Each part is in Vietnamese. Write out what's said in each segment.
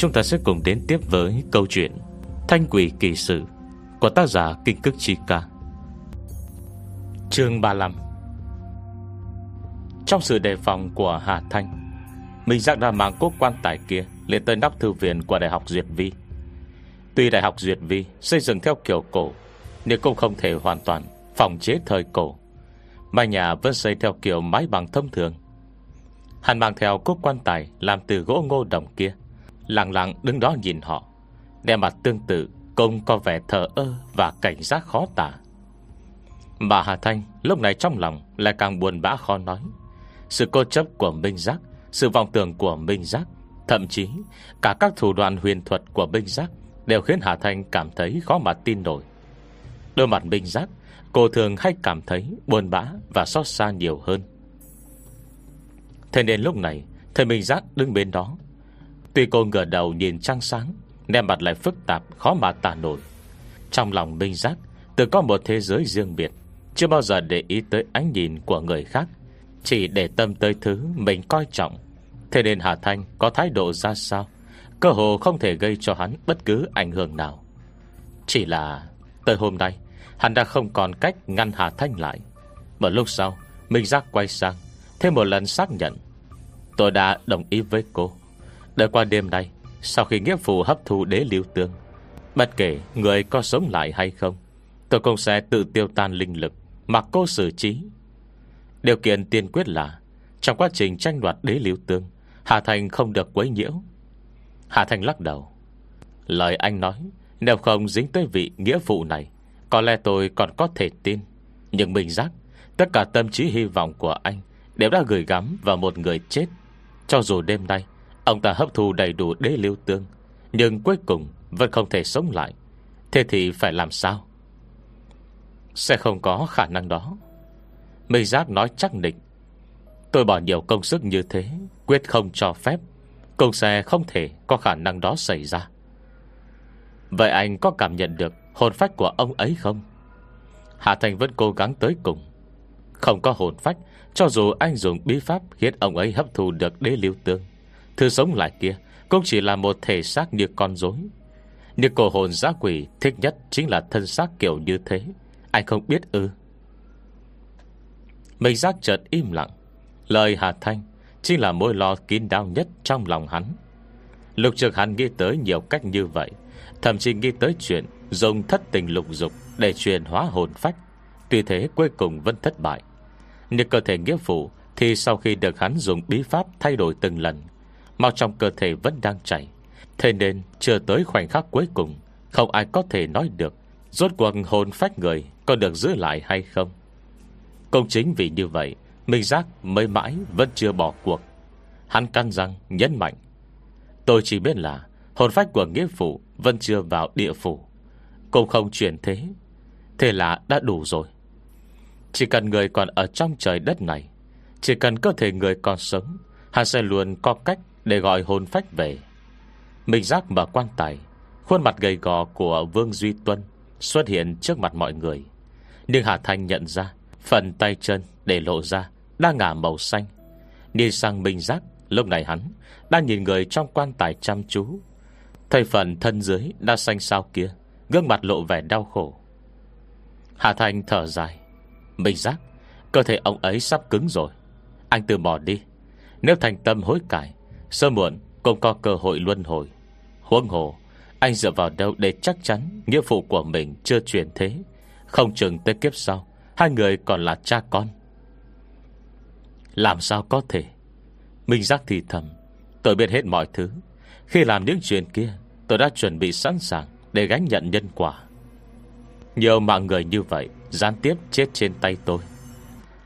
Chúng ta sẽ cùng đến tiếp với câu chuyện Thanh quỷ kỳ sự Của tác giả Kinh Cức Chi Ca. Chương 35 Trong sự đề phòng của Hà Thanh Mình giác ra mạng cốt quan tài kia lên tới nắp thư viện của Đại học Duyệt Vi. Tuy Đại học Duyệt Vi Xây dựng theo kiểu cổ, Nhưng cũng không thể hoàn toàn Phòng chế thời cổ, Mà nhà vẫn xây theo kiểu mái bằng thông thường. Hắn mang theo cốt quan tài Làm từ gỗ ngô đồng kia Lặng lặng đứng đó nhìn họ. Đem mặt tương tự Công có vẻ thờ ơ và cảnh giác khó tả. Bà Hà Thanh lúc này trong lòng Lại càng buồn bã khó nói. Sự cô chấp của Minh Giác, Sự vọng tưởng của Minh Giác, Thậm chí cả các thủ đoạn huyền thuật của Minh Giác Đều khiến Hà Thanh cảm thấy khó mà tin nổi. Đôi mặt Minh Giác, Cô thường hay cảm thấy buồn bã Và xót xa nhiều hơn. Thế nên lúc này, Thầy Minh Giác đứng bên đó Tuy cô ngửa đầu nhìn trăng sáng Nè mặt lại phức tạp, khó mà tả nổi. Trong lòng Minh Giác, Tự có một thế giới riêng biệt, Chưa bao giờ để ý tới ánh nhìn của người khác, Chỉ để tâm tới thứ Mình coi trọng. Thế nên Hà Thanh có thái độ ra sao? Cơ hồ không thể gây cho hắn Bất cứ ảnh hưởng nào. Chỉ là, tới hôm nay, Hắn đã không còn cách ngăn Hà Thanh lại. Một lúc sau, Minh Giác quay sang, Thêm một lần xác nhận. Tôi đã đồng ý với cô. Đợi qua đêm nay, Sau khi nghĩa phụ hấp thu đế lưu tương, Bất kể người có sống lại hay không, Tôi cũng sẽ tự tiêu tan linh lực Mặc cô xử trí. Điều kiện tiên quyết là, Trong quá trình tranh đoạt đế lưu tương, Hà Thành không được quấy nhiễu. Hà Thành lắc đầu. Lời anh nói, Nếu không dính tới vị nghĩa vụ này, Có lẽ tôi còn có thể tin. Nhưng mình giác, Tất cả tâm trí hy vọng của anh Đều đã gửi gắm vào một người chết. Cho dù đêm nay Ông ta hấp thu đầy đủ đế lưu tương, Nhưng cuối cùng vẫn không thể sống lại. Thế thì phải làm sao? Sẽ không có khả năng đó. Mây giác nói chắc định Tôi bỏ nhiều công sức như thế, Quyết không cho phép Công xe không thể có khả năng đó xảy ra. Vậy anh có cảm nhận được Hồn phách của ông ấy không? Hạ Thành vẫn cố gắng tới cùng. Không có hồn phách, Cho dù anh dùng bí pháp Khiến ông ấy hấp thụ được đế lưu tương Thứ sống lại kia Cũng chỉ là một thể xác như con rối. Nhưng cổ hồn giã quỷ Thích nhất chính là thân xác kiểu như thế. Anh không biết ư? Mình giác chợt im lặng. Lời Hà Thanh Chính là mối lo kín đau nhất trong lòng hắn. Lục trực hắn nghĩ tới nhiều cách như vậy, Thậm chí nghĩ tới chuyện Dùng thất tình lục dục Để truyền hóa hồn phách. Tuy thế cuối cùng vẫn thất bại. Nhưng cơ thể nghĩa phụ Thì sau khi được hắn dùng bí pháp thay đổi từng lần màu trong cơ thể vẫn đang chảy. Thế nên chưa tới khoảnh khắc cuối cùng, Không ai có thể nói được Rốt cuộc hồn phách người Có được giữ lại hay không. Công chính vì như vậy, Minh Giác mới mãi vẫn chưa bỏ cuộc. Hắn căn răng, nhấn mạnh. Tôi chỉ biết là Hồn phách của nghĩa phụ Vẫn chưa vào địa phủ. Cũng không chuyển thế. Thế là đã đủ rồi. Chỉ cần người còn ở trong trời đất này, Chỉ cần cơ thể người còn sống, Hắn sẽ luôn có cách để gọi hồn phách về. Mình giác mở quan tài, Khuôn mặt gầy gò của Vương Duy Tuân Xuất hiện trước mặt mọi người. Nhưng Hà Thanh nhận ra, Phần tay chân để lộ ra Đang ngả màu xanh. Nhìn sang Minh giác Lúc này hắn Đang nhìn người trong quan tài chăm chú. Thầy phần thân dưới đã xanh sao kia, Gương mặt lộ vẻ đau khổ. Hà Thanh thở dài, Minh giác Cơ thể ông ấy sắp cứng rồi. Anh từ bỏ đi. Nếu thành tâm hối cải sớm muộn cũng có cơ hội luân hồi. Huống hồ, Anh dựa vào đâu để chắc chắn Nghĩa vụ của mình chưa chuyển thế? Không chừng tới kiếp sau, Hai người còn là cha con. Làm sao có thể? Minh giác thì thầm, Tôi biết hết mọi thứ. Khi làm những chuyện kia, Tôi đã chuẩn bị sẵn sàng Để gánh nhận nhân quả. Nhiều mạng người như vậy, Gián tiếp chết trên tay tôi.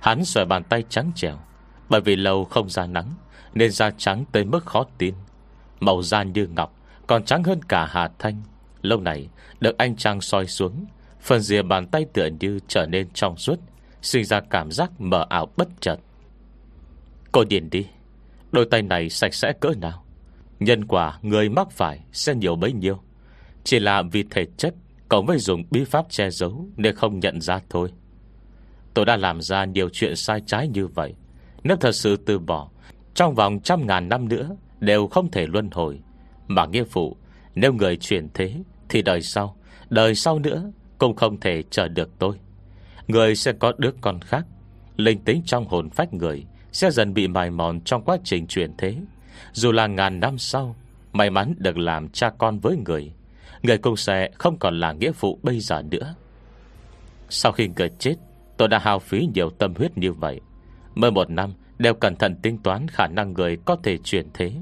Hắn xòe bàn tay trắng trèo Bởi vì lâu không ra nắng nên da trắng tới mức khó tin. Màu da như ngọc, Còn trắng hơn cả Hà Thanh. Lâu này, được anh Trang soi xuống, Phần rìa bàn tay tựa như trở nên trong suốt, Sinh ra cảm giác mờ ảo bất chợt. Cô điền đi, Đôi tay này sạch sẽ cỡ nào? Nhân quả người mắc phải Sẽ nhiều bấy nhiêu. Chỉ là vì thể chất Cộng với dùng bí pháp che giấu Nên không nhận ra thôi. Tôi đã làm ra nhiều chuyện sai trái như vậy. Nếu thật sự từ bỏ trong vòng trăm ngàn năm nữa, Đều không thể luân hồi. Mà nghĩa phụ, Nếu người chuyển thế, Thì đời sau Đời sau nữa Cũng không thể chờ được tôi. Người sẽ có đứa con khác, Linh tính trong hồn phách người Sẽ dần bị mài mòn trong quá trình chuyển thế. Dù là ngàn năm sau, May mắn được làm cha con với người Người cũng sẽ không còn là nghĩa phụ bây giờ nữa. Sau khi người chết, Tôi đã hao phí nhiều tâm huyết như vậy. Mới một năm Đều cẩn thận tính toán khả năng người có thể chuyển thế.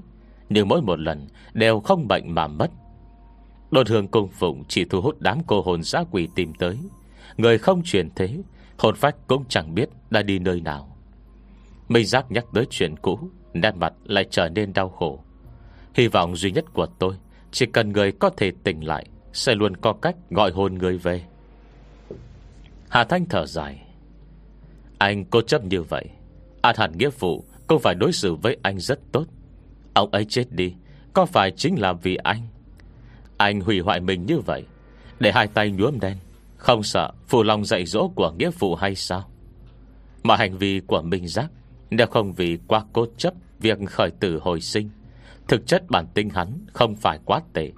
Nhưng mỗi một lần Đều không bệnh mà mất. Đồn hương cung phụng chỉ thu hút đám cô hồn giã quỷ tìm tới. Người không chuyển thế, Hồn phách cũng chẳng biết đã đi nơi nào. Minh giác nhắc tới chuyện cũ, Nét mặt lại trở nên đau khổ. Hy vọng duy nhất của tôi, Chỉ cần người có thể tỉnh lại, Sẽ luôn có cách gọi hồn người về. Hà Thanh thở dài. Anh cố chấp như vậy. An hẳn nghĩa vụ Cũng phải đối xử với anh rất tốt. Ông ấy chết đi, Có phải chính là vì anh? Anh hủy hoại mình như vậy, Để hai tay nhuốm đen, Không sợ phụ lòng dạy dỗ của nghĩa vụ hay sao? Mà hành vi của Minh Giác, Nếu không vì quá cố chấp Việc khởi tử hồi sinh, Thực chất bản tính hắn không phải quá tệ,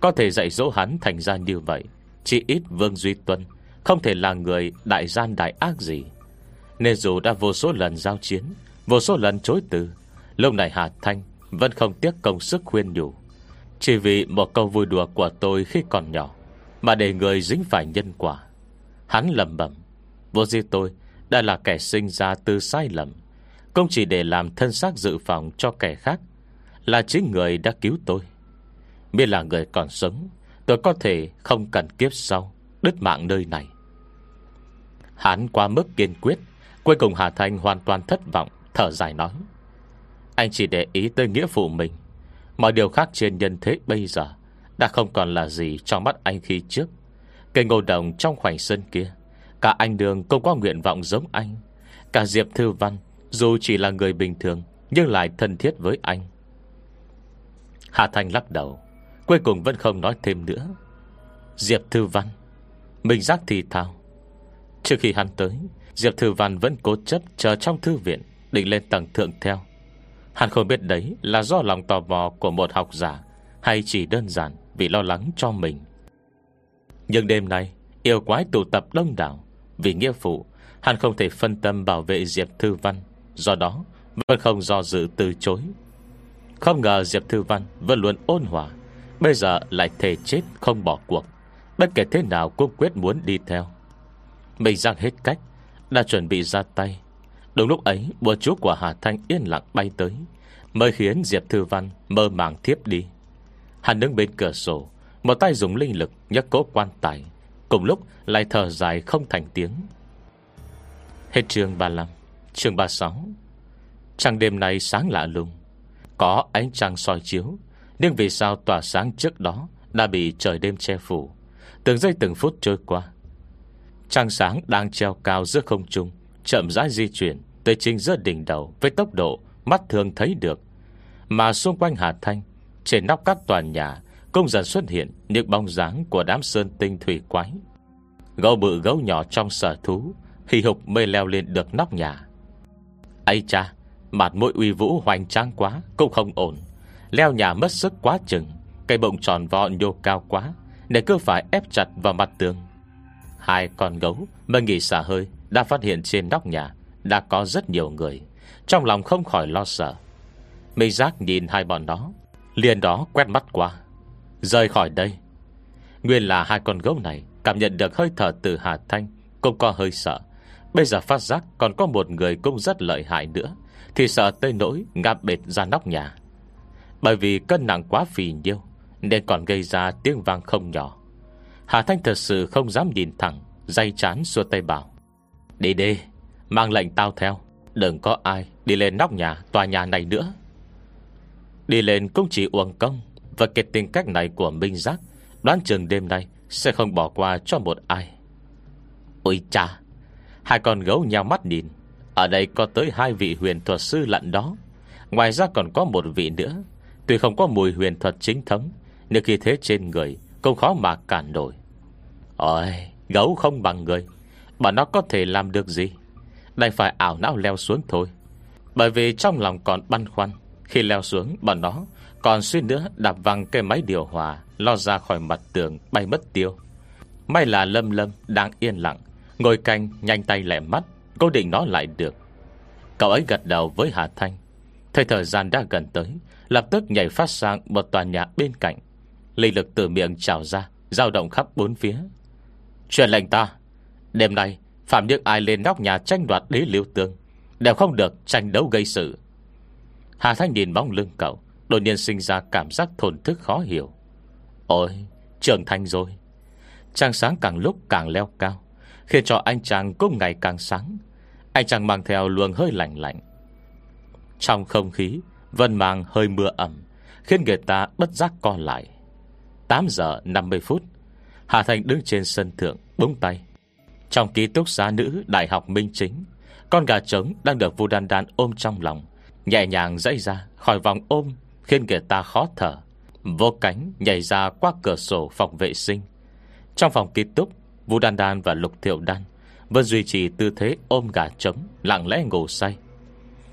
Có thể dạy dỗ hắn thành ra như vậy. Chỉ ít Vương Duy Tuân Không thể là người đại gian đại ác gì. Nên dù đã vô số lần giao chiến, Vô số lần chối từ, Lúc này Hà Thanh Vẫn không tiếc công sức khuyên nhủ. Chỉ vì một câu vui đùa của tôi khi còn nhỏ Mà để người dính phải nhân quả. Hắn lầm bẩm, Vô di tôi đã là kẻ sinh ra từ sai lầm, Không chỉ để làm thân xác dự phòng cho kẻ khác, Là chính người đã cứu tôi. Biết là người còn sống, Tôi có thể không cần kiếp sau, Đứt mạng nơi này. Hắn qua mức kiên quyết Cuối cùng Hà Thanh hoàn toàn thất vọng, Thở dài nói. Anh chỉ để ý tới nghĩa phụ mình. Mọi điều khác trên nhân thế bây giờ Đã không còn là gì trong mắt anh khi trước. Cây ngô đồng trong khoảnh sân kia, Cả anh Đường cũng có nguyện vọng giống anh. Cả Diệp Thư Văn, Dù chỉ là người bình thường, Nhưng lại thân thiết với anh. Hà Thanh lắc đầu, Cuối cùng vẫn không nói thêm nữa. Diệp Thư Văn, Mình giác thì thao Trước khi hắn tới Diệp Thư Văn vẫn cố chấp chờ trong thư viện, Định lên tầng thượng theo. Hắn không biết đấy là do lòng tò mò Của một học giả, Hay chỉ đơn giản vì lo lắng cho mình. Nhưng đêm nay, Yêu quái tụ tập đông đảo, Vì nghĩa phụ, Hắn không thể phân tâm bảo vệ Diệp Thư Văn, Do đó vẫn không do dự từ chối. Không ngờ Diệp Thư Văn Vẫn luôn ôn hòa, Bây giờ lại thề chết không bỏ cuộc, Bất kể thế nào cũng quyết muốn đi theo. Mình giang hết cách đã chuẩn bị ra tay. Đúng lúc ấy, bùa chú của Hà Thanh yên lặng bay tới, Mới khiến Diệp Thư Văn Mơ màng thiếp đi. Hắn đứng bên cửa sổ, Một tay dùng linh lực nhấc cố quan tài, Cùng lúc lại thở dài không thành tiếng. Hết chương 35 Chương 36 Trăng đêm nay sáng lạ lùng. Có ánh trăng soi chiếu, Nhưng vì sao tỏa sáng trước đó Đã bị trời đêm che phủ? Từng giây từng phút trôi qua Trăng sáng đang treo cao giữa không trung, Chậm rãi di chuyển Tới trình giữa đỉnh đầu Với tốc độ mắt thường thấy được. Mà xung quanh Hà Thanh, Trên nóc các tòa nhà, Cũng dần xuất hiện những bóng dáng Của đám sơn tinh thủy quái. Gấu bự gấu nhỏ trong sở thú, Hì hục mê leo lên được nóc nhà. Ấy cha, Mặt mũi uy vũ hoành trang quá, Cũng không ổn. Leo nhà mất sức quá chừng Cây bụng tròn vọ nhô cao quá Để cứ phải ép chặt vào mặt tường. Hai con gấu mới nghỉ xả hơi Đã phát hiện trên nóc nhà Đã có rất nhiều người. Trong lòng không khỏi lo sợ. Mây giác nhìn hai bọn đó Liền đó quét mắt qua. Rời khỏi đây. Nguyên là hai con gấu này Cảm nhận được hơi thở từ Hà Thanh Cũng có hơi sợ. Bây giờ phát giác còn có một người cũng rất lợi hại nữa, Thì sợ tới nỗi ngạp bệt ra nóc nhà. Bởi vì cân nặng quá phì nhiêu Nên còn gây ra tiếng vang không nhỏ. Hà Thanh thật sự không dám nhìn thẳng, Dây chán xua tay bảo, Đi đi, Mang lệnh tao theo, Đừng có ai đi lên nóc nhà, tòa nhà này nữa. Đi lên cũng chỉ uổng công, Và kết tình cách này của Minh Giác, Đoán chừng đêm nay Sẽ không bỏ qua cho một ai. Ôi cha! Hai con gấu nhau mắt nhìn, Ở đây có tới hai vị huyền thuật sư lặn đó, Ngoài ra còn có một vị nữa. Tuy không có mùi huyền thuật chính thống, Nhưng khi thế trên người Cũng khó mà cản nổi. Ôi, Gấu không bằng người. Mà nó có thể làm được gì? Đành phải ảo não leo xuống thôi. Bởi vì trong lòng còn băn khoăn, Khi leo xuống bọn nó Còn suy nữa đạp văng cây máy điều hòa, Lo ra khỏi mặt tường, bay mất tiêu. May là Lâm Lâm đang yên lặng, Ngồi canh nhanh tay lẻ mắt, Cố định nó lại được. Cậu ấy gật đầu với Hà Thanh. Thời thời gian đã gần tới, Lập tức nhảy phát sang một tòa nhà bên cạnh. Linh lực từ miệng trào ra, dao động khắp bốn phía. Truyền lệnh ta. Đêm nay, Phạm những ai lên nóc nhà tranh đoạt đế liêu tương Đều không được tranh đấu gây sự. Hà Thanh nhìn bóng lưng cậu, Đột nhiên sinh ra cảm giác thổn thức khó hiểu. Ôi, trưởng thành rồi. Trăng sáng càng lúc càng leo cao, Khiến cho anh chàng cũng ngày càng sáng. Anh chàng mang theo luồng hơi lạnh lạnh. Trong không khí, Vân mang hơi mưa ẩm, Khiến người ta bất giác co lại. 8 giờ 50 phút Hà Thành đứng trên sân thượng, Búng tay. Trong ký túc xá nữ Đại học Minh Chính, Con gà trống đang được Vu Đan Đan ôm trong lòng, Nhẹ nhàng dãy ra khỏi vòng ôm, Khiến người ta khó thở. Vô cánh nhảy ra qua cửa sổ phòng vệ sinh. Trong phòng ký túc, Vu Đan Đan và Lục Thiệu Đan Vẫn duy trì tư thế ôm gà trống, Lặng lẽ ngủ say.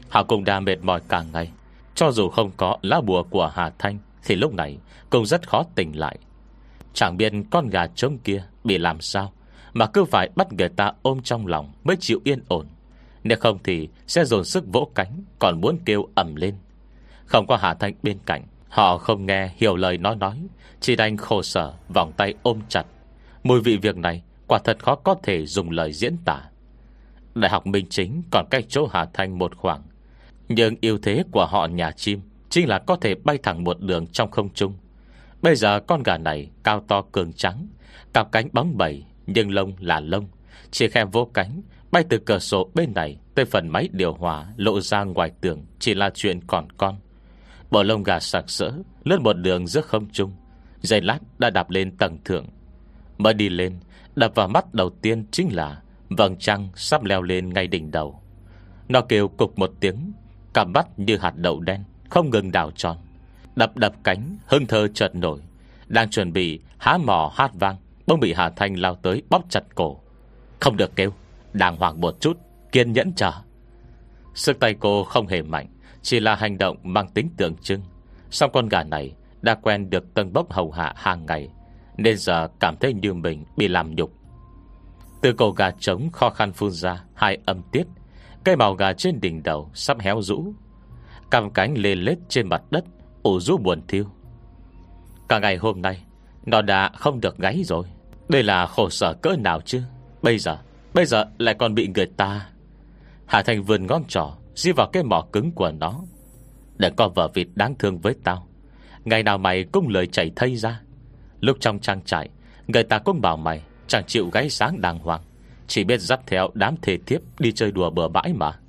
Họ cũng đã mệt mỏi cả ngày. Cho dù không có lá bùa của Hà Thanh, Thì lúc này cũng rất khó tỉnh lại. Chẳng biết con gà trống kia Bị làm sao Mà cứ phải bắt người ta ôm trong lòng Mới chịu yên ổn. Nếu không thì sẽ dồn sức vỗ cánh, Còn muốn kêu ẩm lên. Không có Hà Thanh bên cạnh, Họ không nghe hiểu lời nó nói, Chỉ đành khổ sở vòng tay ôm chặt. Mùi vị việc này Quả thật khó có thể dùng lời diễn tả. Đại học Minh Chính còn cách chỗ Hà Thanh một khoảng, Nhưng ưu thế của họ nhà chim Chính là có thể bay thẳng một đường trong không trung. Bây giờ con gà này cao to cường trắng, Cặp cánh bóng bẩy, Nhưng lông là lông. Chỉ khe vô cánh, Bay từ cửa sổ bên này Tới phần máy điều hòa lộ ra ngoài tường Chỉ là chuyện còn con. Bộ lông gà sạc sỡ, Lướt một đường giữa không trung. Giây lát đã đạp lên tầng thượng. Mới đi lên, Đập vào mắt đầu tiên chính là Vầng trăng sắp leo lên ngay đỉnh đầu. Nó kêu cục một tiếng Cảm mắt như hạt đậu đen, Không ngừng đảo tròn. Đập đập cánh, hưng thơ chợt nổi. Đang chuẩn bị há mò hát vang, Bông bị Hà Thanh lao tới bóp chặt cổ. Không được kêu, Đàng hoàng một chút, Kiên nhẫn chờ. Sức tay cô không hề mạnh, Chỉ là hành động mang tính tượng trưng. Xong con gà này Đã quen được tân bốc hầu hạ hàng ngày, Nên giờ cảm thấy như mình bị làm nhục. Từ cổ gà trống khó khăn phun ra Hai âm tiết Cây màu gà trên đỉnh đầu sắp héo rũ. Cằm cánh lê lết trên mặt đất ủ rũ buồn thiêu. Cả ngày hôm nay, Nó đã không được gáy rồi. Đây là khổ sở cỡ nào chứ? Bây giờ Bây giờ lại còn bị người ta. Hà Thành vườn ngón trỏ, Di vào cái mỏ cứng của nó. Để có vợ vịt đáng thương với tao. Ngày nào mày cũng lời chảy thây ra. Lúc trong trang trại, Người ta cũng bảo mày Chẳng chịu gáy sáng đàng hoàng. Chỉ biết dắt theo đám thề thiếp Đi chơi đùa bờ bãi mà.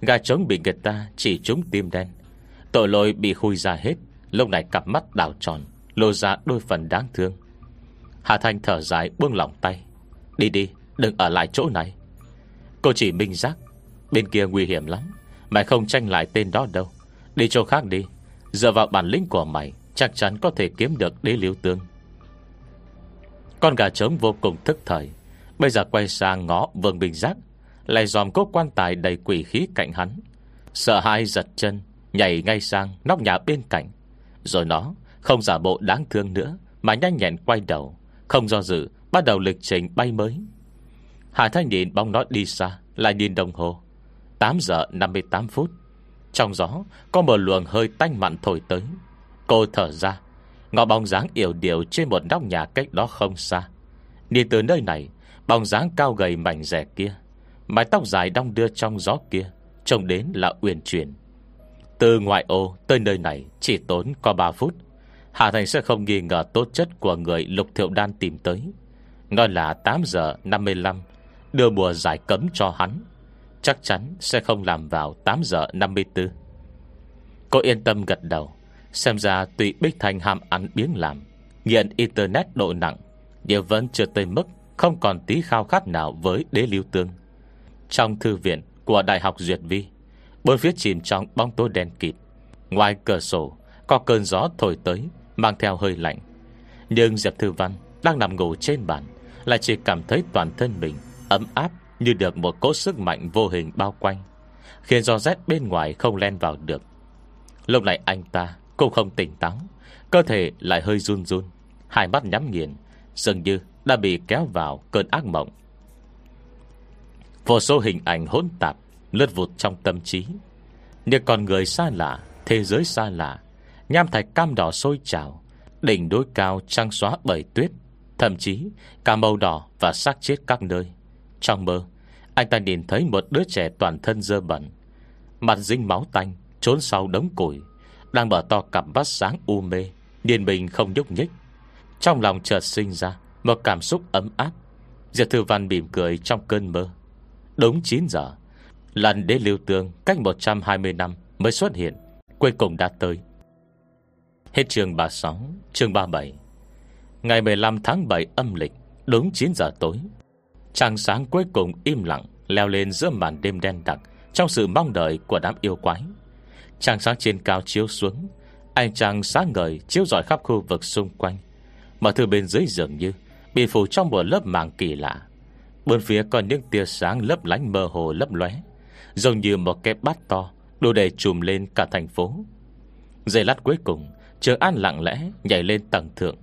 Gà trống bị người ta chỉ trúng tim đen. Tội lỗi bị khui ra hết, Lúc này cặp mắt đảo tròn Lô ra đôi phần đáng thương. Hà Thanh thở dài buông lỏng tay. Đi đi, đừng ở lại chỗ này. Cô chỉ minh giác, Bên kia nguy hiểm lắm, Mày không tranh lại tên đó đâu. Đi chỗ khác đi, Dựa vào bản lĩnh của mày, Chắc chắn có thể kiếm được đế liêu tương. Con gà trống vô cùng thức thời, Bây giờ quay sang ngõ Vương Bình Giác, Lại dòm cốt quan tài đầy quỷ khí cạnh hắn. Sợ hai giật chân Nhảy ngay sang nóc nhà bên cạnh. Rồi nó không giả bộ đáng thương nữa, Mà nhanh nhẹn quay đầu, Không do dự, bắt đầu lịch trình bay mới. Hà Thanh nhìn bóng nó đi xa, Lại nhìn đồng hồ. 8 giờ 58 phút. Trong gió, có một luồng hơi tanh mặn thổi tới. Cô thở ra Ngọ bóng dáng yểu điệu trên một nóc nhà cách đó không xa. Nhìn từ nơi này, Bóng dáng cao gầy mảnh rẻ kia, Mái tóc dài đong đưa trong gió kia, Trông đến là uyển chuyển từ ngoại ô tới nơi này Chỉ tốn có 3 phút. Hà Thành sẽ không nghi ngờ tốt chất Của người Lục Thiệu Đan tìm tới. Nói là 8 giờ 55 Đưa bùa giải cấm cho hắn. Chắc chắn sẽ không làm vào 8 giờ 54 Cô yên tâm gật đầu, Xem ra tùy Bích Thành ham ăn biếng làm, Nghiện Internet độ nặng Điều vẫn chưa tới mức Không còn tí khao khát nào với đế lưu tương. Trong thư viện của Đại học Duyệt Vi Bốn phía chìm trong bóng tối đen kịt. Ngoài cửa sổ, Có cơn gió thổi tới, Mang theo hơi lạnh. Nhưng Diệp Thư Văn đang nằm ngủ trên bàn, Lại chỉ cảm thấy toàn thân mình Ấm áp như được một cỗ sức mạnh vô hình bao quanh, Khiến gió rét bên ngoài không len vào được. Lúc này anh ta cũng không tỉnh táo, Cơ thể lại hơi run run, Hai mắt nhắm nghiền, Dường như đã bị kéo vào cơn ác mộng. Vô số hình ảnh hỗn tạp Lướt vụt trong tâm trí. Những con người xa lạ, Thế giới xa lạ, Nham thạch cam đỏ sôi trào, Đỉnh đối cao trăng xóa bởi tuyết, Thậm chí cả màu đỏ và xác chết các nơi. Trong mơ, Anh ta nhìn thấy một đứa trẻ toàn thân dơ bẩn, Mặt dính máu tanh, Trốn sau đống củi, Đang mở to cặp mắt sáng u mê Điền bình không nhúc nhích. Trong lòng chợt sinh ra Một cảm xúc ấm áp. Diệp Thư Văn mỉm cười trong cơn mơ. Đúng 9 giờ Lần đế lưu tương cách 120 năm Mới xuất hiện, Cuối cùng đã tới. Hết trường 36 Chương 37 Ngày 15 tháng 7 âm lịch, Đúng 9 giờ tối Trăng sáng cuối cùng im lặng Leo lên giữa màn đêm đen đặc Trong sự mong đợi của đám yêu quái. Trăng sáng trên cao chiếu xuống, Ánh trăng sáng ngời chiếu rọi khắp khu vực xung quanh. Mà thư bên dưới dường như Bị phủ trong một lớp màng kỳ lạ. Bên phía còn những tia sáng lấp lánh mơ hồ lấp lóe. Giống như một cái bát to, Đủ để trùm lên cả thành phố. Giây lát cuối cùng Trường An lặng lẽ nhảy lên tầng thượng.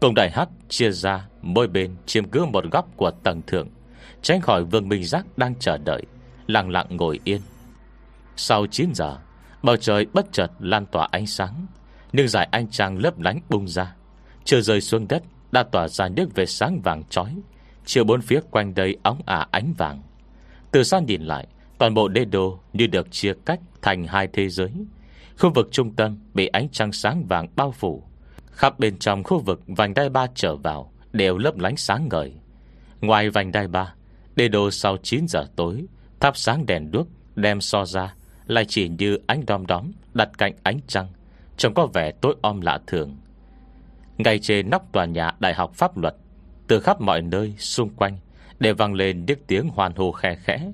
Cùng đại hắc chia ra, Mỗi bên chiếm cứ một góc của tầng thượng. Tránh khỏi vương minh giác đang chờ đợi, Lặng lặng ngồi yên. Sau 9 giờ, Bầu trời bất chợt lan tỏa ánh sáng, Nhưng giải ánh trăng lấp lánh bung ra. Chưa rơi xuống đất, Đã tỏa ra nước về sáng vàng trói Chiều bốn phía quanh đây óng ả ánh vàng. Từ xa nhìn lại Toàn bộ đê đồ như được chia cách Thành hai thế giới. Khu vực trung tâm bị ánh trăng sáng vàng bao phủ. Khắp bên trong khu vực vành đai ba trở vào Đều lấp lánh sáng ngời. Ngoài vành đai ba Đê đồ sau 9 giờ tối, Thắp sáng đèn đuốc, đem so ra, Lại chỉ như ánh đom đóm Đặt cạnh ánh trăng, Trông có vẻ tối om lạ thường. Ngay trên nóc tòa nhà Đại học Pháp luật, Từ khắp mọi nơi xung quanh Để vang lên những tiếng hoàn hồ khe khẽ.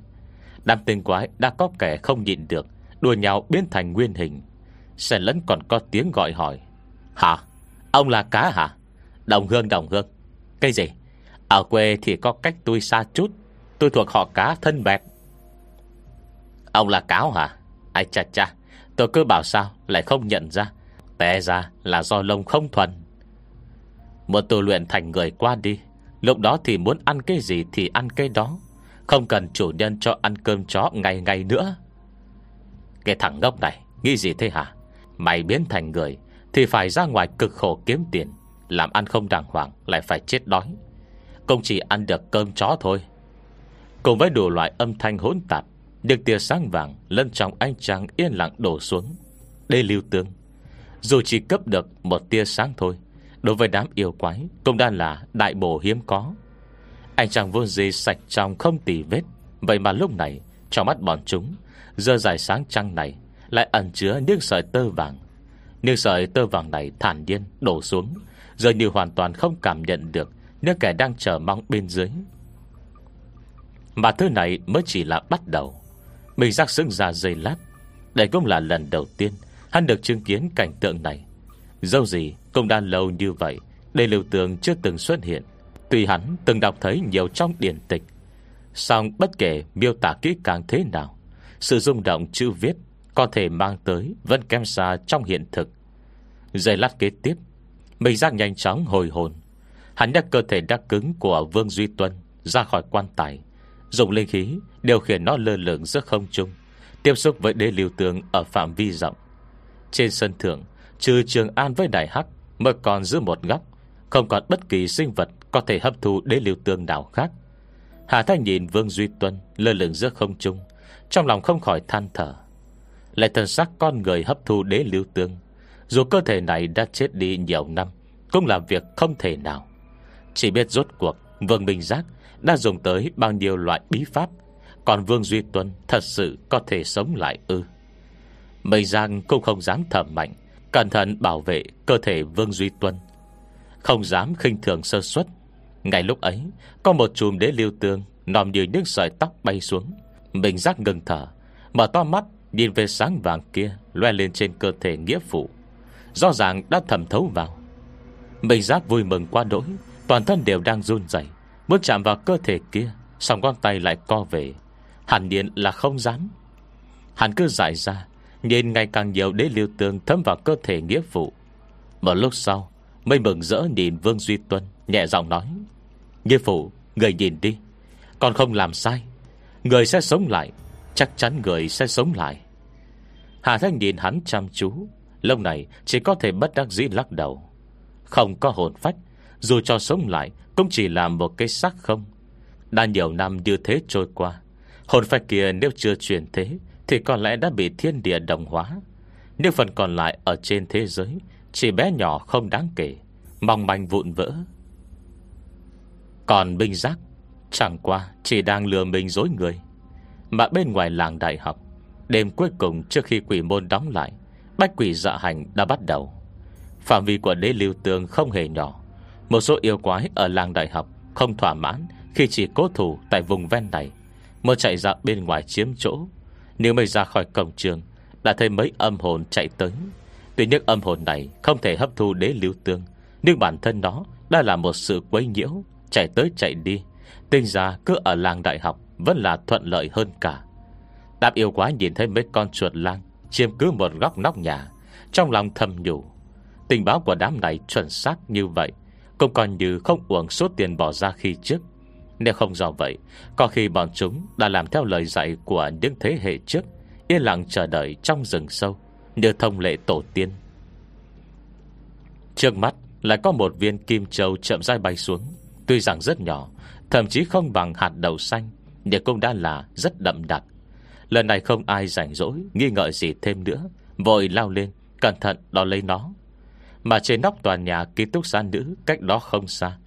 Đám tinh quái đã có kẻ không nhịn được Đùa nhau biến thành nguyên hình Sẽ lẫn còn có tiếng gọi hỏi Hả? Ông là cá hả? Đồng hương đồng hương Cái gì? Ở quê thì có cách tôi xa chút Tôi thuộc họ cá thân bẹt Ông là cáo hả? Ai chà chà Tôi cứ bảo sao lại không nhận ra Té ra là do lông không thuần Một tu luyện thành người qua đi, Lúc đó thì muốn ăn cái gì thì ăn cái đó không cần chủ nhân cho ăn cơm chó ngày ngày nữa. Cái thằng ngốc này, Nghĩ gì thế hả? Mày biến thành người, Thì phải ra ngoài cực khổ kiếm tiền. Làm ăn không đàng hoàng, Lại phải chết đói. Công chỉ ăn được cơm chó thôi. Cùng với đủ loại âm thanh hỗn tạp Được tia sáng vàng Lân trong ánh trăng yên lặng đổ xuống. Đây lưu tương, Dù chỉ cấp được một tia sáng thôi, Đối với đám yêu quái Cũng đang là đại bổ hiếm có anh chàng vô gì sạch trong không tì vết. Vậy mà lúc này, Trong mắt bọn chúng, Giờ dài sáng trăng này Lại ẩn chứa những sợi tơ vàng. Những sợi tơ vàng này thản nhiên đổ xuống Giờ như hoàn toàn không cảm nhận được Những kẻ đang chờ mong bên dưới. Mà thứ này mới chỉ là bắt đầu. Mình giác xứng ra dây lát. Đây cũng là lần đầu tiên Hắn được chứng kiến cảnh tượng này. Dâu gì cũng đã lâu như vậy Đây lưu tường chưa từng xuất hiện. Tuy hắn từng đọc thấy nhiều trong điển tịch, song bất kể miêu tả kỹ càng thế nào, Sự rung động chữ viết Có thể mang tới Vẫn kém xa trong hiện thực. Giây lát kế tiếp, Mình giác nhanh chóng hồi hồn. Hắn nhắc cơ thể đắc cứng của Vương Duy Tuân Ra khỏi quan tài, Dùng linh khí Điều khiển nó lơ lửng giữa không trung, Tiếp xúc với đế liều tường ở phạm vi rộng. Trên sân thượng, Trừ Trường An với Đại Hắc Mới còn giữ một góc, Không còn bất kỳ sinh vật có thể hấp thu đế liều tương nào khác. Hà Thanh nhìn Vương Duy Tuân Lơ lửng giữa không trung, Trong lòng không khỏi than thở. Lại thần sắc con người hấp thu đế lưu tương, Dù cơ thể này đã chết đi nhiều năm, Cũng là việc không thể nào. Chỉ biết rốt cuộc, Vương Minh Giác đã dùng tới bao nhiêu loại bí pháp, Còn Vương Duy Tuân Thật sự có thể sống lại ư? Mây Giang cũng không dám thầm mạnh, Cẩn thận bảo vệ cơ thể Vương Duy Tuân. Không dám khinh thường sơ suất ngay lúc ấy, Có một chùm đế lưu tương Nòm như những sợi tóc bay xuống. Mình giác ngừng thở, Mở to mắt, nhìn về sáng vàng kia Loe lên trên cơ thể nghĩa phụ. Rõ ràng đã thẩm thấu vào. Mình giác vui mừng qua đỗi, Toàn thân đều đang run dậy Muốn chạm vào cơ thể kia Xong con tay lại co về. Hẳn điện là không dám. Hắn cứ dại ra, Nhìn ngày càng nhiều đế liêu tương thấm vào cơ thể nghĩa phụ. Một lúc sau Mây mừng rỡ nhìn Vương Duy Tuân Nhẹ giọng nói Như phụ, người nhìn đi. Còn không làm sai Người sẽ sống lại Chắc chắn người sẽ sống lại. Hà Thanh nhìn hắn chăm chú Lâu này chỉ có thể bất đắc dĩ lắc đầu. Không có hồn phách Dù cho sống lại Cũng chỉ là một cái xác không. Đã nhiều năm như thế trôi qua Hồn phách kia nếu chưa chuyển thế Thì có lẽ đã bị thiên địa đồng hóa. Nếu phần còn lại ở trên thế giới chỉ bé nhỏ không đáng kể, Mong manh vụn vỡ. Còn binh giác, Chẳng qua chỉ đang lừa mình dối người, Mà bên ngoài làng đại học, Đêm cuối cùng trước khi quỷ môn đóng lại, Bách quỷ dạ hành đã bắt đầu. Phạm vi của đế lưu tương không hề nhỏ, Một số yêu quái ở làng đại học Không thỏa mãn Khi chỉ cố thủ tại vùng ven này Mới chạy ra bên ngoài chiếm chỗ. Nếu mới ra khỏi cổng trường, Đã thấy mấy âm hồn chạy tới. Tuy những âm hồn này không thể hấp thu đế lưu tương, Nhưng bản thân nó Đã là một sự quấy nhiễu, Chạy tới chạy đi. Tinh ra cứ ở làng đại học Vẫn là thuận lợi hơn cả. Đạp yêu quá nhìn thấy mấy con chuột lang Chiếm cứ một góc nóc nhà, Trong lòng thầm nhủ. Tình báo của đám này chuẩn xác như vậy, Cũng còn như không uổng số tiền bỏ ra khi trước. Nếu không do vậy, Có khi bọn chúng đã làm theo lời dạy Của những thế hệ trước, Yên lặng chờ đợi trong rừng sâu. Như thông lệ tổ tiên. Trước mắt lại có một viên kim châu chậm rãi bay xuống, Tuy rằng rất nhỏ, Thậm chí không bằng hạt đậu xanh, Nhưng cũng đã là rất đậm đặc. Lần này không ai rảnh rỗi, Nghi ngợi gì thêm nữa, Vội lao lên, Cẩn thận đo lấy nó. Mà trên nóc tòa nhà ký túc xá nữ Cách đó không xa,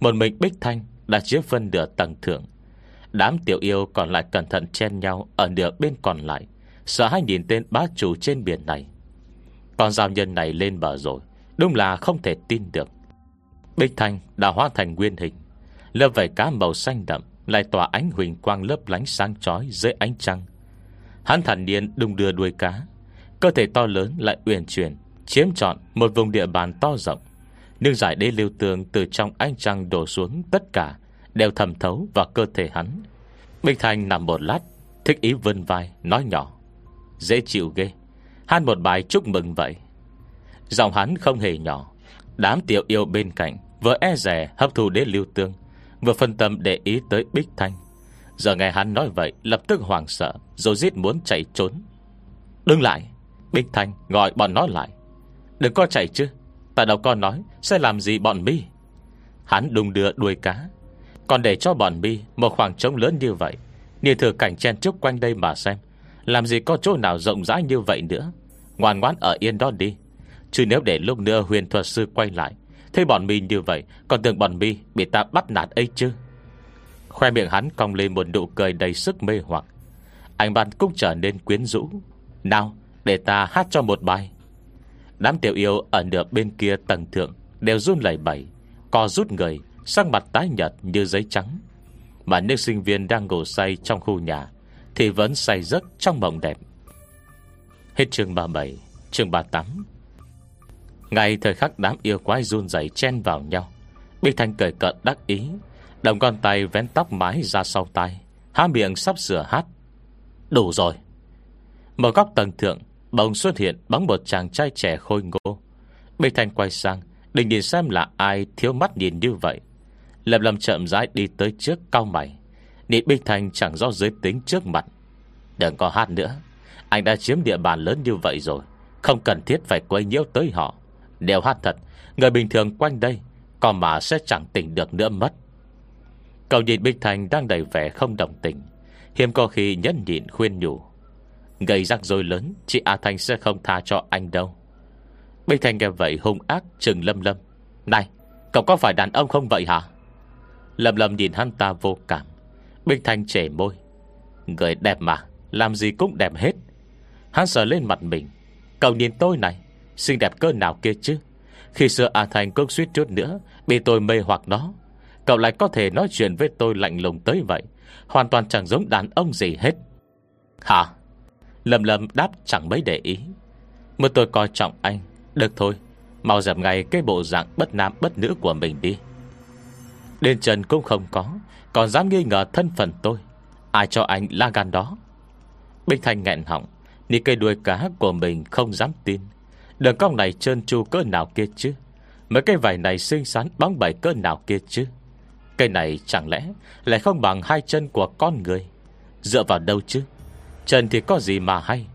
Một mình Bích Thanh đã chiếm phân nửa tầng thượng. Đám tiểu yêu còn lại cẩn thận chen nhau Ở nửa bên còn lại Sợ hai nhìn tên bá chủ trên biển này. Con giao nhân này lên bờ rồi, Đúng là không thể tin được. Bích Thanh đã hóa thành nguyên hình, Lớp vảy cá màu xanh đậm Lại tỏa ánh huỳnh quang lớp lánh sáng chói Dưới ánh trăng. Hắn thản nhiên đung đưa đuôi cá, Cơ thể to lớn lại uyển chuyển, Chiếm trọn một vùng địa bàn to rộng. Nhưng giải đế lưu tường Từ trong ánh trăng đổ xuống tất cả, Đều thầm thấu vào cơ thể hắn. Bích Thanh nằm một lát, Thích ý vươn vai, nói nhỏ. Dễ chịu ghê. Hát một bài chúc mừng vậy. Giọng hắn không hề nhỏ. Đám tiểu yêu bên cạnh Vừa e rẻ hấp thu đế lưu tương, Vừa phân tâm để ý tới Bích Thanh. Giờ nghe hắn nói vậy, Lập tức hoảng sợ, Rồi giết muốn chạy trốn. Đừng lại. Bích Thanh gọi bọn nó lại. Đừng có chạy chứ. Ta đâu có nói Sẽ làm gì bọn mi. Hắn đùng đưa đuôi cá. Còn để cho bọn mi Một khoảng trống lớn như vậy Nhìn thử cảnh chen trúc quanh đây mà xem. Làm gì có chỗ nào rộng rãi như vậy nữa? Ngoan ngoãn ở yên đó đi. Chứ nếu để lúc nữa huyền thuật sư quay lại, Thấy bọn mình như vậy, Còn tưởng bọn mi bị ta bắt nạt ấy chứ? Khoe miệng hắn cong lên một nụ cười đầy sức mê hoặc. Anh bạn cũng trở nên quyến rũ. Nào, để ta hát cho một bài. Đám tiểu yêu ở nửa bên kia tầng thượng Đều run lẩy bẩy, Co rút người, Sắc mặt tái nhật như giấy trắng. Mà những sinh viên đang ngủ say trong khu nhà thì vẫn say giấc trong mộng đẹp. Hết chương 37 Chương 38 Ngay thời khắc đám yêu quái run dày chen vào nhau, Bích Thanh cười cợt đắc ý, Đồng con tay vén tóc mái ra sau tay Há miệng sắp sửa hát, Đủ rồi. Một góc tầng thượng, Bỗng xuất hiện bóng một chàng trai trẻ khôi ngô. Bích Thanh quay sang, Định nhìn xem là ai, thiếu mắt nhìn như vậy. Lập lầm chậm rãi đi tới trước cao mày. Nị Bích thành chẳng do giới tính trước mặt. Đừng có hát nữa. Anh đã chiếm địa bàn lớn như vậy rồi. Không cần thiết phải quay nhiễu tới họ. Nếu hát thật. Người bình thường quanh đây Còn mà sẽ chẳng tỉnh được nữa mất. Cậu nhìn Bích Thành đang đầy vẻ không đồng tình. Hiếm có khi nhẫn nhịn khuyên nhủ. Gây rắc rối lớn, Chị A Thanh sẽ không tha cho anh đâu. Bích Thành nghe vậy hung ác, Trừng lâm lâm. Này, cậu có phải đàn ông không vậy hả? Lâm lâm nhìn hắn ta vô cảm bình Thành trẻ môi. Người đẹp mà, Làm gì cũng đẹp hết. Hắn sờ lên mặt mình. Cậu nhìn tôi này, Xinh đẹp cơ nào kia chứ? Khi xưa A Thành cũng suýt chút nữa, Bị tôi mê hoặc nó. Cậu lại có thể nói chuyện với tôi lạnh lùng tới vậy. Hoàn toàn chẳng giống đàn ông gì hết. Hả? Lầm lầm đáp chẳng mấy để ý. mà tôi coi trọng anh. Được thôi, Mau dẹp ngay cái bộ dạng bất nam bất nữ của mình đi. Đền trần cũng không có. Còn dám nghi ngờ thân phận tôi? Ai cho anh la gan đó? Bích Thanh nghẹn họng, Ni cây đuôi cá của mình không dám tin. Đường cong này trơn tru cỡ nào kia chứ? Mấy cây vải này xinh xắn bóng bẩy cỡ nào kia chứ? Cây này chẳng lẽ Lại không bằng hai chân của con người? Dựa vào đâu chứ? Chân thì có gì mà hay?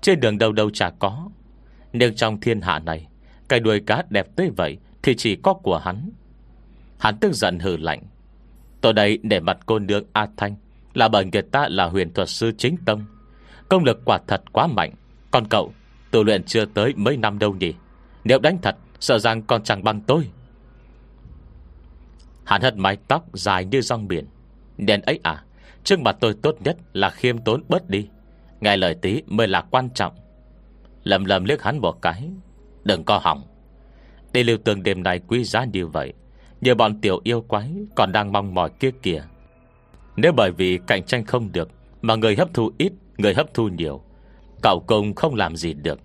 Trên đường đâu đâu chả có. Nhưng trong thiên hạ này, Cây đuôi cá đẹp tới vậy Thì chỉ có của hắn. Hắn tức giận hừ lạnh Tôi đây để mặt cô nương A Thanh. Là bởi người ta là huyền thuật sư chính tông Công lực quả thật quá mạnh. Còn cậu tu luyện chưa tới mấy năm đâu nhỉ? Nếu đánh thật, Sợ rằng còn chẳng bằng tôi. Hắn hất mái tóc dài như rong biển. Đèn ấy à Trước mặt tôi tốt nhất là khiêm tốn bớt đi. Ngài lời tí mới là quan trọng. Lầm lầm liếc hắn một cái. Đừng có hỏng. Để lưu tường đêm này quý giá như vậy như bọn tiểu yêu quái Còn đang mong mỏi kia kìa. Nếu bởi vì cạnh tranh không được, Mà người hấp thu ít, Người hấp thu nhiều, Cậu công không làm gì được.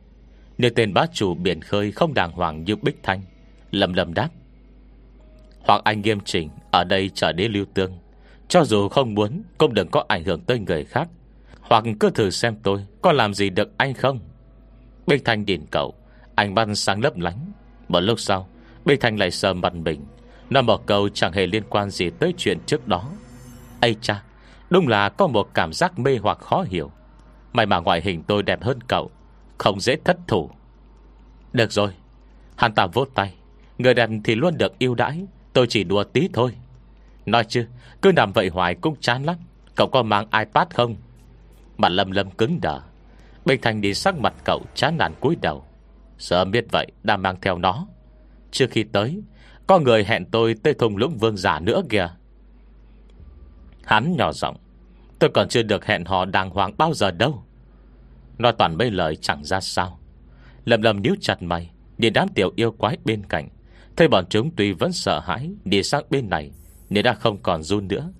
Nếu tên bá chủ biển khơi không đàng hoàng như Bích Thanh, Lầm lầm đáp. Hoặc anh nghiêm chỉnh, Ở đây trở đến lưu tương. Cho dù không muốn, Cũng đừng có ảnh hưởng tới người khác. Hoặc cứ thử xem tôi, Có làm gì được anh không? Bích Thanh nhìn cậu Anh băn sáng lấp lánh. Một lúc sau, Bích Thanh lại sờ mặt mình. Nói một câu chẳng hề liên quan gì tới chuyện trước đó. Ây cha, Đúng là có một cảm giác mê hoặc khó hiểu. May mà ngoại hình tôi đẹp hơn cậu, Không dễ thất thủ. Được rồi, Hắn ta vốt tay. Người đẹp thì luôn được yêu đãi, Tôi chỉ đùa tí thôi. Nói chứ, Cứ nằm vậy hoài cũng chán lắm. Cậu có mang iPad không? Mặt lâm lâm cứng đờ. Bình Thành đi sắc mặt cậu chán nản cúi đầu. Sợ biết vậy đã mang theo nó. Trước khi tới có người hẹn tôi tới thùng lũng vương giả nữa kìa. Hắn nhỏ giọng, Tôi còn chưa được hẹn hò đàng hoàng bao giờ đâu. Nói toàn mấy lời chẳng ra sao. Lầm lầm níu chặt mày, Nhìn đám tiểu yêu quái bên cạnh. Thấy bọn chúng tuy vẫn sợ hãi, Đi sang bên này, Nên đã không còn run nữa.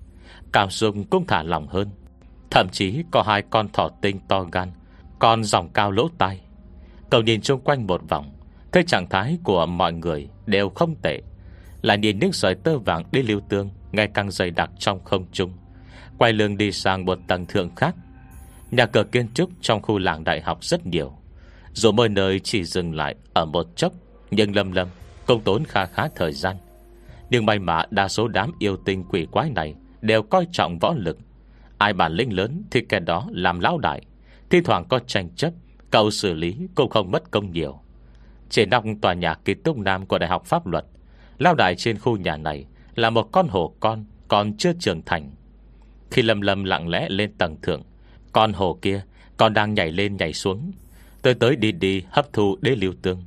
Cảm xúc cũng thả lòng hơn. Thậm chí có hai con thỏ tinh to gan, con dòng cao lỗ tai. Cậu nhìn chung quanh một vòng, Thấy trạng thái của mọi người đều không tệ. Lại nhìn những sợi tơ vàng đi lưu tương, Ngày càng dày đặc trong không trung. Quay lưng đi sang một tầng thượng khác. Nhà cửa kiến trúc trong khu làng đại học rất nhiều. Dù mỗi nơi chỉ dừng lại Ở một chốc, Nhưng lâm lâm công tốn khá khá thời gian. Nhưng may mà đa số đám yêu tinh quỷ quái này Đều coi trọng võ lực. Ai bản lĩnh lớn thì kẻ đó làm lão đại. Thi thoảng có tranh chấp, Cậu xử lý cũng không mất công nhiều. Trên nóc tòa nhà ký túc nam Của Đại học Pháp luật Lao đại trên khu nhà này Là một con hổ con, Còn chưa trưởng thành. Khi lầm lầm lặng lẽ lên tầng thượng, Con hổ kia còn đang nhảy lên nhảy xuống. Tới tới đi đi hấp thu đế lưu tương.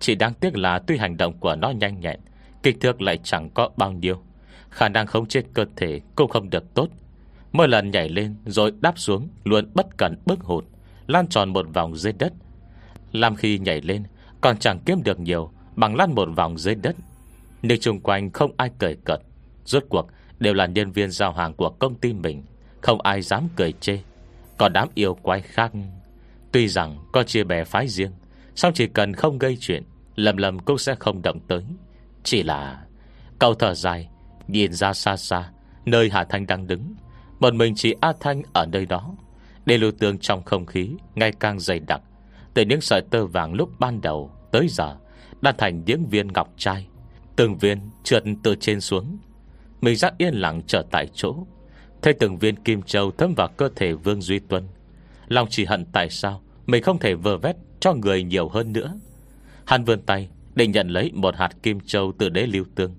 Chỉ đáng tiếc là tuy hành động của nó nhanh nhẹn, Kích thước lại chẳng có bao nhiêu. Khả năng không chết cơ thể Cũng không được tốt. Mỗi lần nhảy lên rồi đáp xuống Luôn bất cẩn bước hụt, Lan tròn một vòng dưới đất. Làm khi nhảy lên, Còn chẳng kiếm được nhiều Bằng lăn một vòng dưới đất. Nhưng chung quanh không ai cười cợt. Rốt cuộc, đều là nhân viên giao hàng của công ty mình. Không ai dám cười chê. Còn đám yêu quái khác, Tuy rằng có chia bè phái riêng Xong chỉ cần không gây chuyện, Lầm lầm cũng sẽ không động tới. Chỉ là Cậu thở dài, Nhìn ra xa xa, Nơi Hà Thanh đang đứng. Một mình chỉ A Thanh ở nơi đó. Để lưu tương trong không khí, Ngày càng dày đặc. Từ những sợi tơ vàng lúc ban đầu Tới giờ, Đã thành những viên ngọc trai. Từng viên trượt từ trên xuống. Mình giác yên lặng trở tại chỗ. Thấy từng viên kim châu thấm vào cơ thể Vương Duy Tuân. Lòng chỉ hận tại sao Mình không thể vờ vét cho người nhiều hơn nữa. Hắn vươn tay Định nhận lấy một hạt kim châu từ đế lưu tương.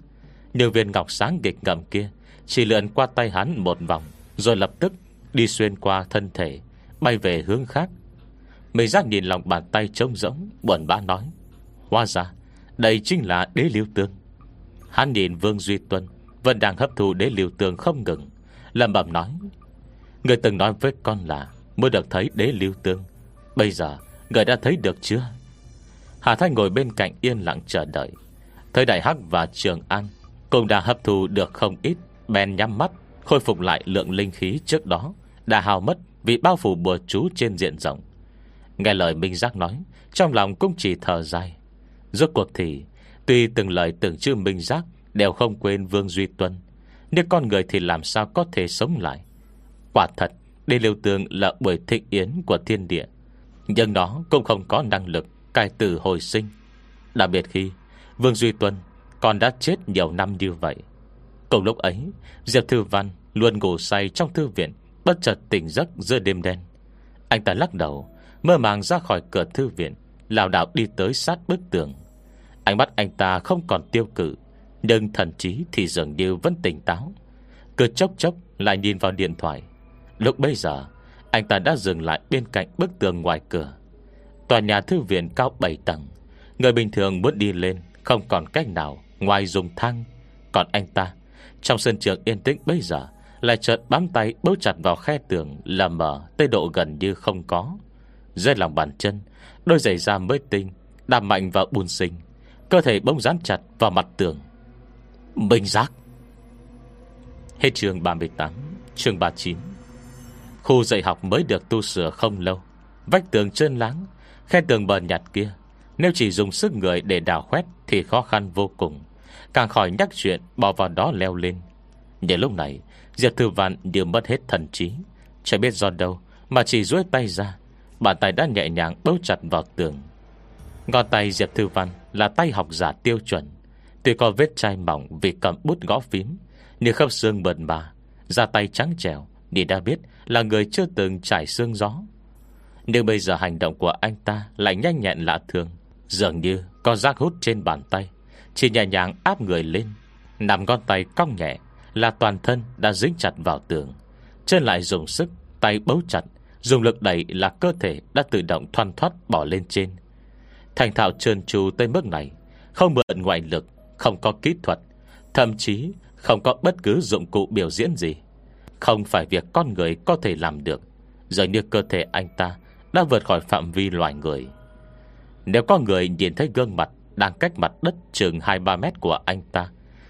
Nhưng viên ngọc sáng nghịch ngầm kia, Chỉ lượn qua tay hắn một vòng, Rồi lập tức đi xuyên qua thân thể, Bay về hướng khác. Mình giác nhìn lòng bàn tay trông rỗng, Buồn bã nói, Hóa ra, đây chính là đế lưu tương. Hắn nhìn Vương Duy Tuân, Vẫn đang hấp thụ đế liều tường không ngừng. Lâm bẩm nói, Người từng nói với con là Mới được thấy đế liều tương. Bây giờ, người đã thấy được chưa? Hà Thanh ngồi bên cạnh yên lặng chờ đợi. Thời Đại Hắc và Trường An Cũng đã hấp thu được không ít, Bèn nhắm mắt, Khôi phục lại lượng linh khí trước đó, Đã hao mất vì bao phủ bùa chú trên diện rộng. Nghe lời Minh Giác nói, Trong lòng cũng chỉ thở dài. Rốt cuộc thì Tuy từng lời từng chữ Minh Giác, Đều không quên Vương Duy Tuân, Nhưng con người thì làm sao có thể sống lại? Quả thật Đây liêu tường là buổi thịnh yến của thiên địa, Nhưng nó cũng không có năng lực Cài tử hồi sinh. Đặc biệt khi Vương Duy Tuân Còn đã chết nhiều năm như vậy, Cùng lúc ấy, Diệp Thư Văn luôn ngủ say trong thư viện, Bất chợt tỉnh giấc giữa đêm đen. Anh ta lắc đầu, Mơ màng ra khỏi cửa thư viện Lào đảo đi tới sát bức tường. Ánh mắt anh ta không còn tiêu cự, Nhưng thần trí thì dường như vẫn tỉnh táo. Cứ chốc chốc lại nhìn vào điện thoại. Lúc bây giờ, Anh ta đã dừng lại bên cạnh bức tường ngoài cửa. Tòa nhà thư viện cao 7 tầng, Người bình thường muốn đi lên Không còn cách nào ngoài dùng thang. Còn anh ta, Trong sân trường yên tĩnh bây giờ, Lại chợt bám tay bấu chặt vào khe tường Là mở tới độ gần như không có. Dưới lòng bàn chân, Đôi giày da mới tinh, Đạp mạnh vào bùn sinh Cơ thể bông dán chặt vào mặt tường. Minh giác. Hết trường 38 Trường 39 Khu dạy học mới được tu sửa không lâu. Vách tường trơn láng, Khe tường bờ nhạt kia. Nếu chỉ dùng sức người để đào khoét Thì khó khăn vô cùng. Càng khỏi nhắc chuyện bỏ vào đó leo lên. Nhưng lúc này, Diệp Thư Văn đều mất hết thần trí. Chả biết do đâu Mà chỉ duỗi tay ra, Bàn tay đã nhẹ nhàng bấu chặt vào tường. Ngón tay Diệp Thư Văn Là tay học giả tiêu chuẩn. Tuy có vết chai mỏng vì cầm bút gõ phím, Nhưng khớp xương bần bà Da tay trắng trèo Đi đã biết là người chưa từng trải xương gió. Nhưng bây giờ hành động của anh ta Lại nhanh nhẹn lạ thường, Dường như có rác hút trên bàn tay, Chỉ nhẹ nhàng áp người lên. Nằm ngón tay cong nhẹ Là toàn thân đã dính chặt vào tường Chân lại dùng sức Tay bấu chặt, Dùng lực đẩy là cơ thể đã tự động thoăn thoát bỏ lên trên. Thành thạo trơn tru tới mức này, Không mượn ngoại lực, Không có kỹ thuật, Thậm chí không có bất cứ dụng cụ biểu diễn gì. Không phải việc con người có thể làm được Giờ như cơ thể anh ta Đã vượt khỏi phạm vi loài người. Nếu có người nhìn thấy gương mặt Đang cách mặt đất chừng 2-3 mét của anh ta,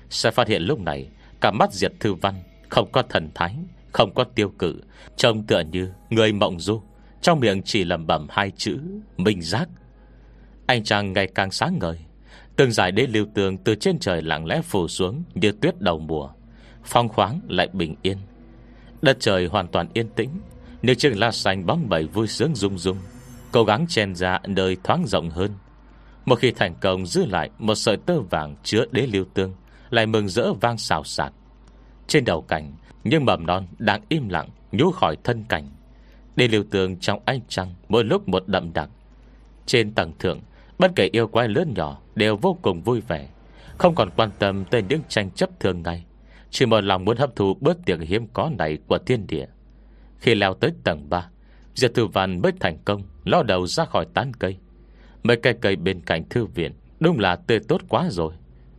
Sẽ phát hiện lúc này Cả mắt diệt thư văn Không có thần thái, Không có tiêu cự, Trông tựa như người mộng du. Trong miệng chỉ lầm bẩm hai chữ, Minh giác. Anh chàng ngày càng sáng ngời. Từng giải đế lưu tường từ trên trời lặng lẽ phủ xuống Như tuyết đầu mùa. Phong khoáng lại bình yên. Đất trời hoàn toàn yên tĩnh Nếu chừng la xanh bóng bẩy vui sướng rung rung, Cố gắng chen ra nơi thoáng rộng hơn. Một khi thành công giữ lại Một sợi tơ vàng chứa đế lưu tương Lại mừng rỡ vang xào xạc. Trên đầu cảnh Nhưng mầm non đang im lặng Nhú khỏi thân cảnh Đế lưu tương trong ánh trăng Mỗi lúc một đậm đặc. Trên tầng thượng Bất kể yêu quái lớn nhỏ Đều vô cùng vui vẻ. Không còn quan tâm tới những tranh chấp thường ngày. Chỉ một lòng muốn hấp thụ bớt tiệc hiếm có này Của thiên địa. Khi leo tới tầng 3 Diệp Thư Văn mới thành công Lo đầu ra khỏi tán cây. Mấy cây cây bên cạnh thư viện, Đúng là tươi tốt quá rồi.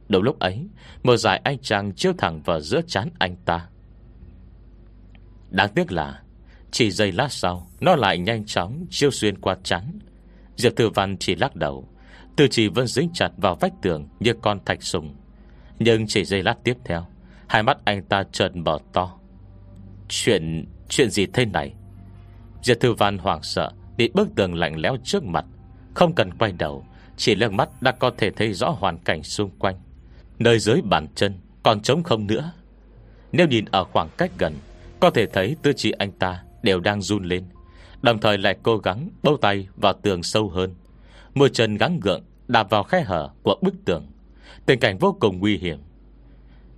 Đầu lúc ấy, Một giải anh chàng chiếu thẳng vào giữa chán anh ta. Đáng tiếc là, Chỉ giây lát sau, Nó lại nhanh chóng chiêu xuyên qua chán Diệp Tử Văn chỉ lắc đầu. Tư chỉ vẫn dính chặt vào vách tường Như con thạch sùng. Nhưng chỉ giây lát tiếp theo, Hai mắt anh ta trợn mở to. Chuyện Chuyện gì thế này? Diệp Thư Văn hoảng sợ, Bị bức tường lạnh lẽo trước mặt. Không cần quay đầu, Chỉ lưng mắt đã có thể thấy rõ hoàn cảnh xung quanh. Nơi dưới bàn chân Còn trống không nữa. Nếu nhìn ở khoảng cách gần, Có thể thấy tư trí anh ta đều đang run lên. Đồng thời lại cố gắng bâu tay vào tường sâu hơn. Môi chân gắng gượng Đạp vào khe hở của bức tường. Tình cảnh vô cùng nguy hiểm.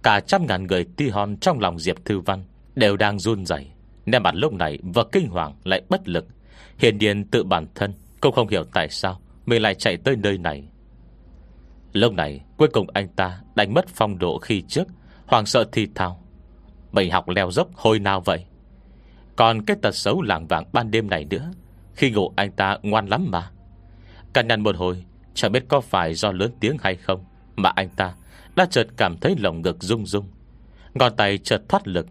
Cả trăm ngàn người ti hon trong lòng Diệp Thư Văn Đều đang run dày Nên bản lúc này vừa kinh hoàng lại bất lực. Hiền nhiên tự bản thân Cũng không hiểu tại sao Mình lại chạy tới nơi này. Lúc này, cuối cùng anh ta Đánh mất phong độ khi trước Hoàng sợ thì thao Mình học leo dốc hồi nào vậy? Còn cái tật xấu lảng vàng ban đêm này nữa. Khi ngủ anh ta ngoan lắm mà. Cằn nhằn một hồi, Chẳng biết có phải do lớn tiếng hay không, Mà anh ta đã chợt cảm thấy lồng ngực rung rung. Ngón tay chợt thoát lực,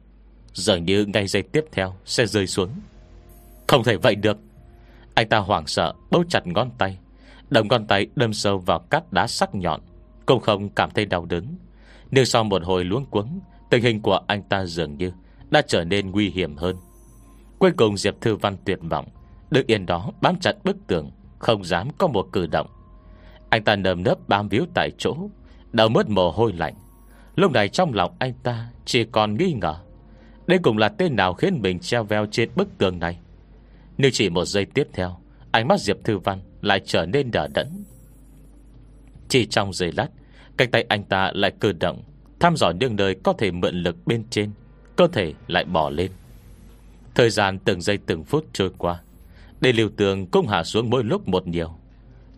Dường như ngay giây tiếp theo Sẽ rơi xuống. Không thể vậy được. Anh ta hoảng sợ, bấu chặt ngón tay. Đồng ngón tay đâm sâu vào cát đá sắc nhọn, Cũng không cảm thấy đau đớn. Nhưng sau một hồi luống cuống, Tình hình của anh ta dường như Đã trở nên nguy hiểm hơn. Cuối cùng Diệp Thư Văn tuyệt vọng. Đứng yên đó, bám chặt bức tường, Không dám có một cử động. Anh ta nơm nớp bám víu tại chỗ Đầu mất mồ hôi lạnh. Lúc này trong lòng anh ta Chỉ còn nghi ngờ. Đây cũng là tên nào khiến mình treo veo trên bức tường này? Nhưng chỉ một giây tiếp theo, Ánh mắt Diệp Thư Văn lại trở nên đỡ đẫn. Chỉ trong giây lát, Cánh tay anh ta lại cử động, Thăm dò những nơi có thể mượn lực bên trên, Cơ thể lại bỏ lên. Thời gian từng giây từng phút trôi qua, Để liều tường cũng hạ xuống mỗi lúc một nhiều.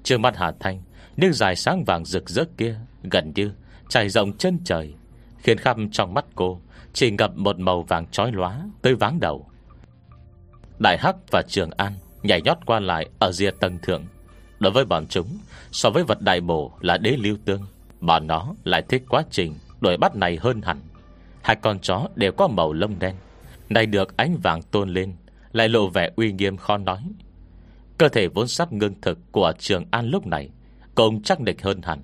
Trước mắt Hà Thanh, Nước dài sáng vàng rực rỡ kia Gần như trải rộng chân trời, Khiến khắp trong mắt cô Chỉ ngập một màu vàng trói lóa Tới váng đầu. Đại Hắc và Trường An Nhảy nhót qua lại ở rìa tầng thượng. Đối với bọn chúng, So với vật đại bổ là đế lưu tương Bọn nó lại thích quá trình Đuổi bắt này hơn hẳn. Hai con chó đều có màu lông đen này được ánh vàng tôn lên, Lại lộ vẻ uy nghiêm khó nói. Cơ thể vốn sắp ngưng thực Của Trường An lúc này, Cũng chắc địch hơn hẳn.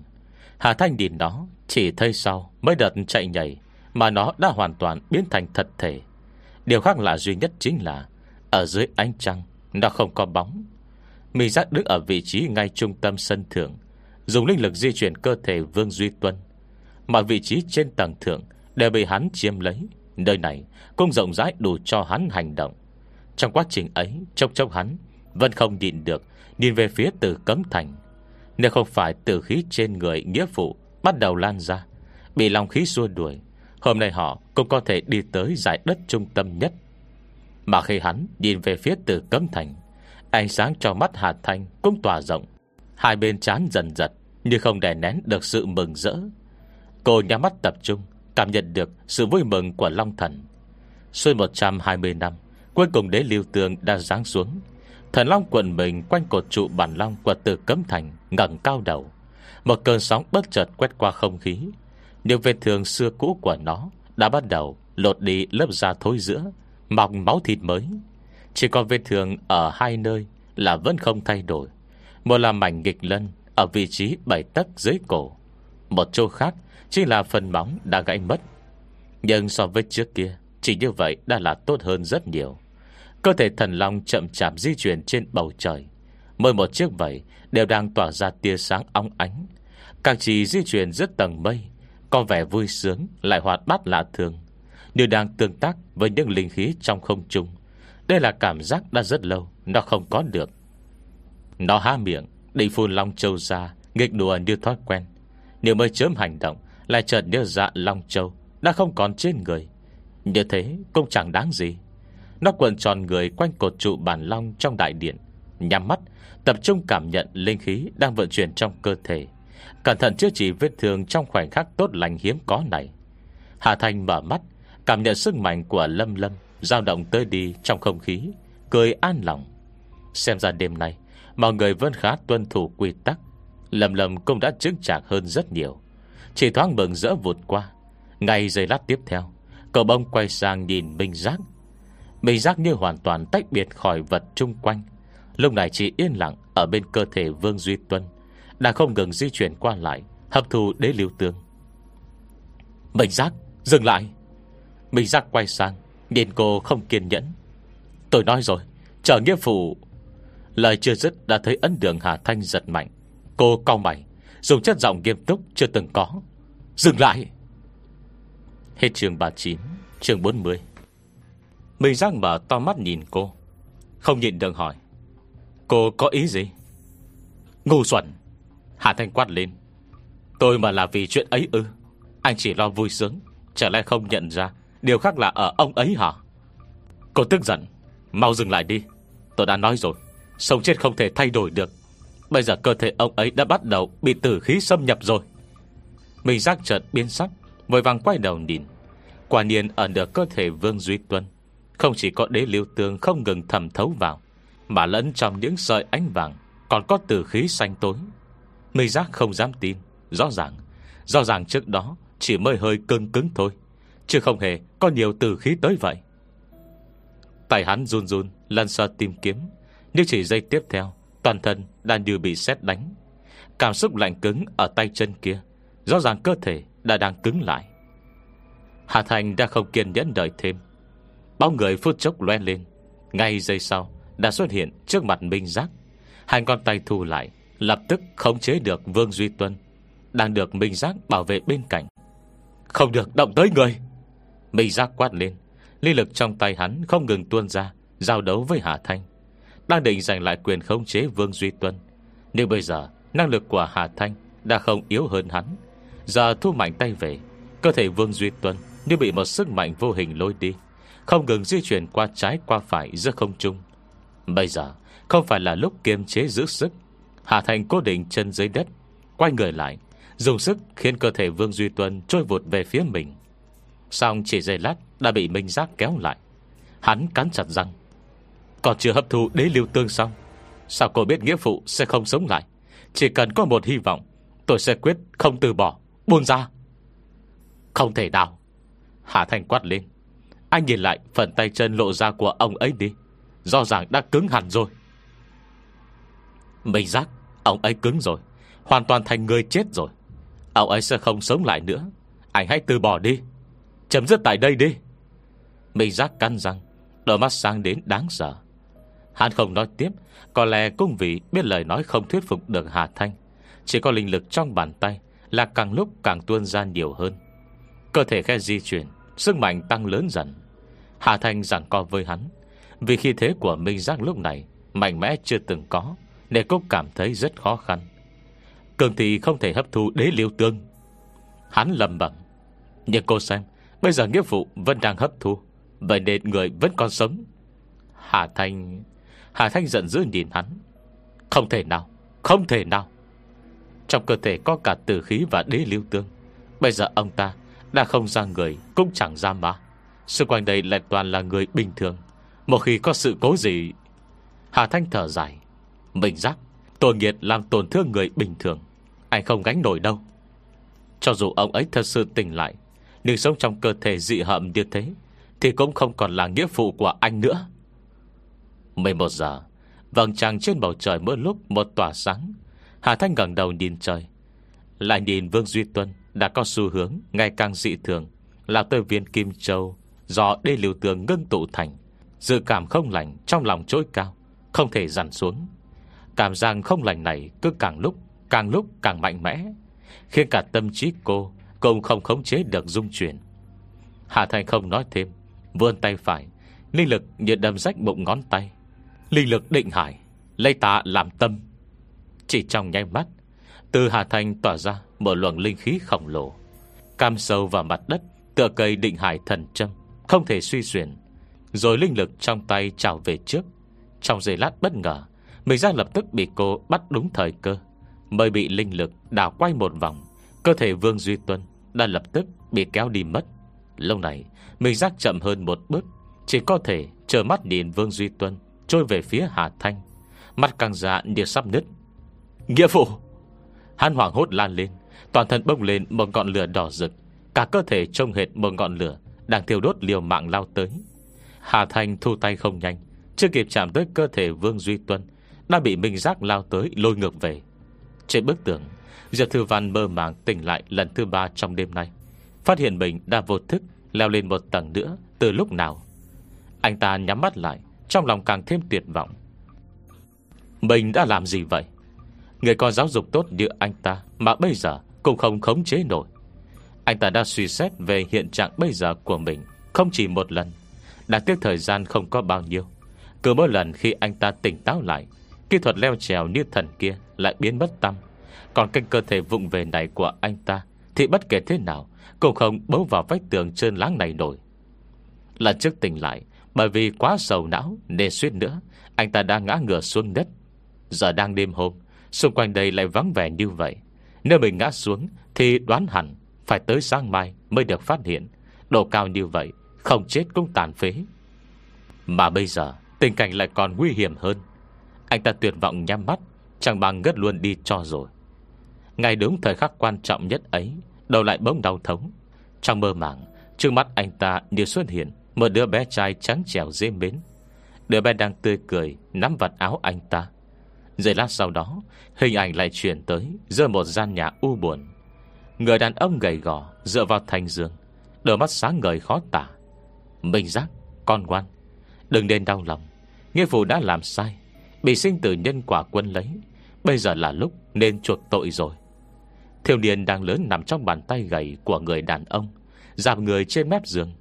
Hà Thanh nhìn nó, Chỉ thấy sau mới đợt chạy nhảy Mà nó đã hoàn toàn biến thành thật thể. Điều khác lạ duy nhất chính là, Ở dưới ánh trăng, Nó không có bóng. Mì giác đứng ở vị trí ngay trung tâm sân thượng, Dùng linh lực di chuyển cơ thể Vương Duy Tuân, mà vị trí trên tầng thượng Đều bị hắn chiếm lấy. Nơi này cũng rộng rãi đủ cho hắn hành động. Trong quá trình ấy, Chốc chốc hắn Vẫn không nhịn được, Nhìn về phía từ cấm thành. Nếu không phải từ khí trên người nghĩa phụ Bắt đầu lan ra, Bị lòng khí xua đuổi, Hôm nay họ cũng có thể đi tới giải đất trung tâm nhất. Mà khi hắn nhìn về phía từ cấm thành, Ánh sáng cho mắt Hà Thanh cũng tỏa rộng. Hai bên chán dần giật Như không đè nén được sự mừng rỡ. Cô nhắm mắt tập trung Cảm nhận được sự vui mừng của Long Thần. Xuôi 120 năm, Cuối cùng đế lưu tường đã giáng xuống. Thần Long quần mình quanh cột trụ bản Long Của từ cấm thành ngẩng cao đầu. Một cơn sóng bất chợt quét qua không khí. Những vết thương xưa cũ của nó Đã bắt đầu lột đi lớp da thối giữa, Mọc máu thịt mới. Chỉ còn vết thương ở hai nơi Là vẫn không thay đổi. Một là mảnh nghịch lân Ở vị trí bảy tấc dưới cổ, Một chỗ khác Chính là phần móng đã gãy mất. Nhưng so với trước kia, Chỉ như vậy đã là tốt hơn rất nhiều. Cơ thể thần long chậm chạp di chuyển trên bầu trời. Mỗi một chiếc vậy Đều đang tỏa ra tia sáng óng ánh. Càng chỉ di chuyển rất tầng mây, Có vẻ vui sướng, Lại hoạt bát lạ thường. Như đang tương tác với những linh khí trong không trung. Đây là cảm giác đã rất lâu, Nó không có được. Nó há miệng Định phun long châu ra, Nghịch đùa như thói quen. Nếu mới chớm hành động lại chợt nhớ dạ Long Châu, Đã không còn trên người. Như thế cũng chẳng đáng gì. Nó quần tròn người quanh cột trụ bản long trong đại điện, Nhắm mắt, Tập trung cảm nhận linh khí Đang vận chuyển trong cơ thể. Cẩn thận chữa trị vết thương Trong khoảnh khắc tốt lành hiếm có này. Hà Thành mở mắt, Cảm nhận sức mạnh của Lâm Lâm dao động tới đi trong không khí, Cười an lòng. Xem ra đêm nay, Mọi người vẫn khá tuân thủ quy tắc. Lâm Lâm cũng đã chứng chạc hơn rất nhiều chỉ thoáng mừng rỡ vụt qua. Ngay giây lát tiếp theo, Cậu bông quay sang nhìn Minh Giác. Minh Giác như hoàn toàn tách biệt khỏi vật chung quanh. Lúc này chỉ yên lặng Ở bên cơ thể Vương Duy Tuân đã không ngừng di chuyển qua lại, Hấp thu đế lưu tương. Minh Giác, dừng lại. Minh Giác quay sang, Nhìn cô không kiên nhẫn. Tôi nói rồi, Chờ nghĩa phụ. Lời chưa dứt đã thấy ấn đường Hà Thanh giật mạnh. Cô cau mày, Dùng chất giọng nghiêm túc chưa từng có. Dừng lại. Hết trường 39 Trường 40 Mình răng mở to mắt nhìn cô, Không nhìn được hỏi, Cô có ý gì? Ngu xuẩn, hà Thanh quát lên. Tôi mà là vì chuyện ấy ư? Anh chỉ lo vui sướng, Chả lẽ không nhận ra Điều khác là ở ông ấy hả? Cô tức giận, Mau dừng lại đi, Tôi đã nói rồi, Sống chết không thể thay đổi được. Bây giờ cơ thể ông ấy đã bắt đầu Bị tử khí xâm nhập rồi. Mình giác chợt biến sắc, Vội vàng quay đầu nhìn. Quả nhiên ở được cơ thể Vương Duy Tuân. Không chỉ có đế lưu tương không ngừng thầm thấu vào, Mà lẫn trong những sợi ánh vàng Còn có tử khí xanh tối. Mình giác không dám tin, Rõ ràng Rõ ràng trước đó chỉ mới hơi cưng cứng thôi, Chứ không hề có nhiều tử khí tới vậy. Tay hắn run run Lần sơ tìm kiếm, Nhưng chỉ giây tiếp theo, Toàn thân đã như bị sét đánh. Cảm xúc lạnh cứng ở tay chân kia Rõ ràng cơ thể đã đang cứng lại. Hà Thành đã không kiên nhẫn đợi thêm. Bao người phút chốc loe lên. Ngay giây sau, Đã xuất hiện trước mặt Minh Giác. Hai con tay thu lại, Lập tức khống chế được Vương Duy Tuân, Đang được Minh Giác bảo vệ bên cạnh. Không được động tới người! Minh Giác quát lên. Lý lực trong tay hắn không ngừng tuôn ra, Giao đấu với Hà Thanh Đang định giành lại quyền khống chế Vương Duy Tuân. Nhưng bây giờ, Năng lực của Hà Thanh Đã không yếu hơn hắn. Giờ thu mạnh tay về. Cơ thể Vương Duy Tuân Như bị một sức mạnh vô hình lôi đi. Không ngừng di chuyển qua trái, qua phải, giữa không trung. Bây giờ, Không phải là lúc kiềm chế giữ sức. Hà Thanh cố định chân dưới đất, Quay người lại. Dùng sức khiến cơ thể Vương Duy Tuân Trôi vụt về phía mình. Xong chỉ giây lát, đã bị Minh Giác kéo lại. Hắn cắn chặt răng. Còn chưa hấp thu đế lưu tương xong, Sao cô biết nghĩa phụ sẽ không sống lại? Chỉ cần có một hy vọng, Tôi sẽ quyết không từ bỏ. Buông ra. Không thể nào. Hạ Thành quát lên. Anh nhìn lại, phần tay chân lộ ra của ông ấy đi. Do ràng đã cứng hẳn rồi. Mình giác, Ông ấy cứng rồi. Hoàn toàn thành người chết rồi. Ông ấy sẽ không sống lại nữa. Anh hãy từ bỏ đi. Chấm dứt tại đây đi. Mình giác căn răng, Đôi mắt sáng đến đáng sợ. Hắn không nói tiếp, Có lẽ cũng vì biết lời nói không thuyết phục được Hà Thanh. Chỉ có linh lực trong bàn tay là càng lúc càng tuôn ra nhiều hơn. Cơ thể khe di chuyển, Sức mạnh tăng lớn dần. Hà Thanh giảng co với hắn, Vì khi thế của Minh Giác lúc này Mạnh mẽ chưa từng có để cũng cảm thấy rất khó khăn. Cường thì không thể hấp thu đế liêu tương. Hắn lầm bẩm, Nhưng cô xem, Bây giờ nghĩa vụ vẫn đang hấp thu, Vậy nên người vẫn còn sống. Hà Thanh Hà Thanh giận dữ nhìn hắn, Không thể nào, Không thể nào. Trong cơ thể có cả tử khí và đế lưu tương. Bây giờ ông ta Đã không ra người, Cũng chẳng ra má Xung quanh đây lại toàn là người bình thường. Một khi có sự cố gì, Hà Thanh thở dài. Mình giác Tội nghiệt làm tổn thương người bình thường. Anh không gánh nổi đâu. Cho dù ông ấy thật sự tỉnh lại, Nhưng sống trong cơ thể dị hợm như thế, Thì cũng không còn là nghĩa phụ của anh nữa. 11 giờ, Vầng trăng trên bầu trời mỗi lúc một tỏa sáng. Hà Thanh ngẩng đầu nhìn trời. Lại nhìn Vương Duy Tuân Đã có xu hướng ngày càng dị thường, Là tơ viên Kim Châu, Do đê liều tường ngưng tụ thành. Dự cảm không lành trong lòng trỗi cao, Không thể dằn xuống. Cảm giác không lành này cứ càng lúc Càng lúc càng mạnh mẽ, Khiến cả tâm trí cô Cũng không khống chế được dung chuyển. Hà Thanh không nói thêm, Vươn tay phải, Linh lực như đâm rách bụng ngón tay. Linh lực định hải, Lấy ta làm tâm. Chỉ trong nháy mắt, Từ Hà Thành tỏa ra một luồng linh khí khổng lồ, Cam sâu vào mặt đất, Tựa cây định hải thần châm, Không thể suy xuyển, Rồi linh lực trong tay trào về trước. Trong giây lát bất ngờ, Mình ra lập tức bị cô bắt đúng thời cơ, Mới bị linh lực đảo quay một vòng, Cơ thể Vương Duy Tuân Đã lập tức bị kéo đi mất. Lâu này, Mình giác chậm hơn một bước, Chỉ có thể chờ mắt nhìn Vương Duy Tuân Trôi về phía Hà Thanh Mắt càng dạ như sắp nứt. Nghĩa phụ. Hắn hoảng hốt lan lên, Toàn thân bốc lên một ngọn lửa đỏ rực, Cả cơ thể trông hệt một ngọn lửa Đang thiêu đốt liều mạng lao tới. Hà Thanh thu tay không nhanh, Chưa kịp chạm tới cơ thể Vương Duy Tuân, Đã bị Minh Giác lao tới lôi ngược về. Trên bức tường, Diệp Thư Văn mơ màng tỉnh lại lần thứ ba trong đêm nay, Phát hiện mình đã vô thức Leo lên một tầng nữa Từ lúc nào. Anh ta nhắm mắt lại, Trong lòng càng thêm tuyệt vọng. Mình đã làm gì vậy? Người con giáo dục tốt như anh ta Mà bây giờ cũng không khống chế nổi. Anh ta đã suy xét về hiện trạng bây giờ của mình Không chỉ một lần. Đáng tiếc thời gian không có bao nhiêu. Cứ mỗi lần khi anh ta tỉnh táo lại, Kỹ thuật leo trèo như thần kia Lại biến mất tâm Còn kênh cơ thể vụng về này của anh ta Thì bất kể thế nào Cũng không bấu vào vách tường trơn láng này nổi. Lần trước tỉnh lại, Bởi vì quá sầu não, Nên suýt nữa, Anh ta đã ngã ngửa xuống đất. Giờ đang đêm hôm Xung quanh đây lại vắng vẻ như vậy. Nếu mình ngã xuống, Thì đoán hẳn Phải tới sáng mai mới được phát hiện. Độ cao như vậy, Không chết cũng tàn phế. Mà bây giờ, Tình cảnh lại còn nguy hiểm hơn. Anh ta tuyệt vọng nhắm mắt, Chẳng bằng ngất luôn đi cho rồi. Ngay đúng thời khắc quan trọng nhất ấy, Đầu lại bỗng đau thống Trong mơ màng, Trước mắt anh ta như xuất hiện Một đứa bé trai trắng trẻo dê mến. Đứa bé đang tươi cười, Nắm vặt áo anh ta. Giây lát sau đó Hình ảnh lại chuyển tới Giữa một gian nhà u buồn. Người đàn ông gầy gò Dựa vào thành giường Đôi mắt sáng ngời khó tả. Mình giác, con ngoan Đừng nên đau lòng Nghĩa phụ đã làm sai Bị sinh tử nhân quả quân lấy Bây giờ là lúc nên chuộc tội rồi. Thiếu niên đang lớn nằm trong bàn tay gầy Của người đàn ông Giảm người trên mép giường.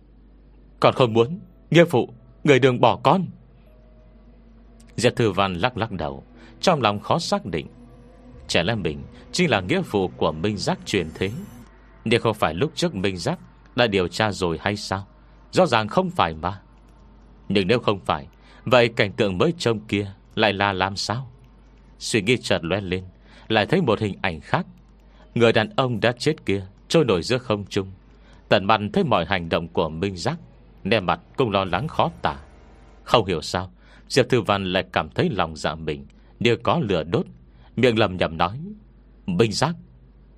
Còn không muốn Nghĩa phụ Người đừng bỏ con. Diệp Thư Văn lắc lắc đầu trong lòng khó xác định. Trẻ lẽ bình chính là nghĩa vụ của Minh Giác truyền thế? Nếu không phải lúc trước Minh Giác Đã điều tra rồi hay sao? Rõ ràng không phải mà. Nhưng nếu không phải, Vậy cảnh tượng mới trông kia Lại là làm sao? Suy nghĩ chợt lóe lên, Lại thấy một hình ảnh khác. Người đàn ông đã chết kia, Trôi nổi giữa không trung. Tận mặt thấy mọi hành động của Minh Giác Nè mặt cũng lo lắng khó tả. Không hiểu sao, Diệp Thư Văn lại cảm thấy lòng dạ mình như có lửa đốt. Miệng lầm nhầm nói, Minh Giác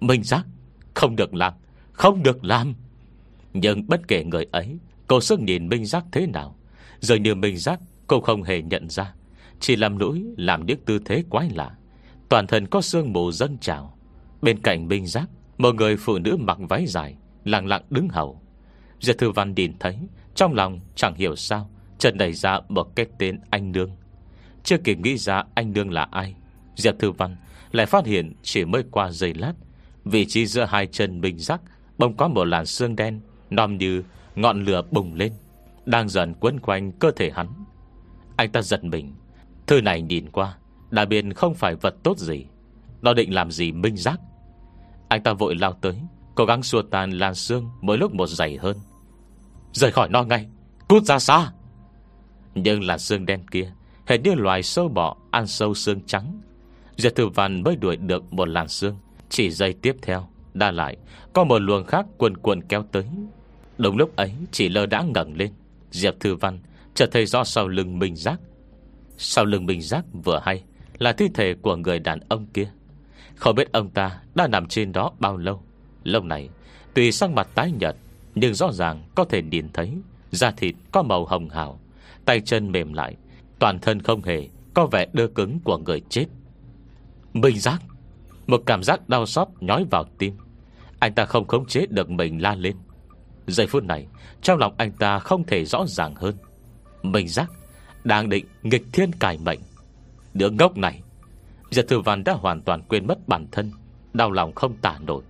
Minh Giác, Không được làm, Không được làm. Nhưng bất kể người ấy, Cô sức nhìn Minh Giác thế nào. Rồi như Minh Giác Cô không hề nhận ra. Chỉ làm lũi, làm những tư thế quái lạ. Toàn thân có sương mù dâng trào. Bên cạnh Minh Giác, Một người phụ nữ mặc váy dài, Lặng lặng đứng hầu. Diệp Thư Văn nhìn thấy, Trong lòng chẳng hiểu sao Trần đẩy ra một cái tên anh Nương. Chưa kịp nghĩ ra anh Nương là ai, Diệp Thư Văn lại phát hiện Chỉ mới qua giây lát, Vị trí giữa hai chân Minh Giác Bông có một làn xương đen, Nòm như ngọn lửa bùng lên, Đang dần quấn quanh cơ thể hắn. Anh ta giật mình, Thư này nhìn qua, Đã biết không phải vật tốt gì, Nó định làm gì Minh Giác. Anh ta vội lao tới, Cố gắng xua tan làn xương Mỗi lúc một dày hơn. Rời khỏi nó ngay, Cút ra xa. Nhưng làn xương đen kia Hệt như loài sâu bọ ăn sâu xương trắng. Diệp Thư Văn mới đuổi được một làn xương. Chỉ giây tiếp theo, Đa lại, Có một luồng khác quần quần kéo tới. Đúng lúc ấy chỉ lơ đã ngẩn lên. Diệp Thư Văn trở thấy do sau lưng mình Giác. Sau lưng mình Giác vừa hay, Là thi thể của người đàn ông kia. Không biết ông ta đã nằm trên đó bao lâu. Lâu này, Tùy sang mặt tái nhợt, Nhưng rõ ràng có thể nhìn thấy, Da thịt có màu hồng hào, Tay chân mềm lại Toàn thân không hề có vẻ đơ cứng của người chết. Minh giác, Một cảm giác đau xót nhói vào tim. Anh ta không khống chế được mình la lên. Giây phút này, Trong lòng anh ta không thể rõ ràng hơn. Minh giác Đang định nghịch thiên cải mệnh. Đứa ngốc này Giật thư văn đã hoàn toàn quên mất bản thân, Đau lòng không tả nổi.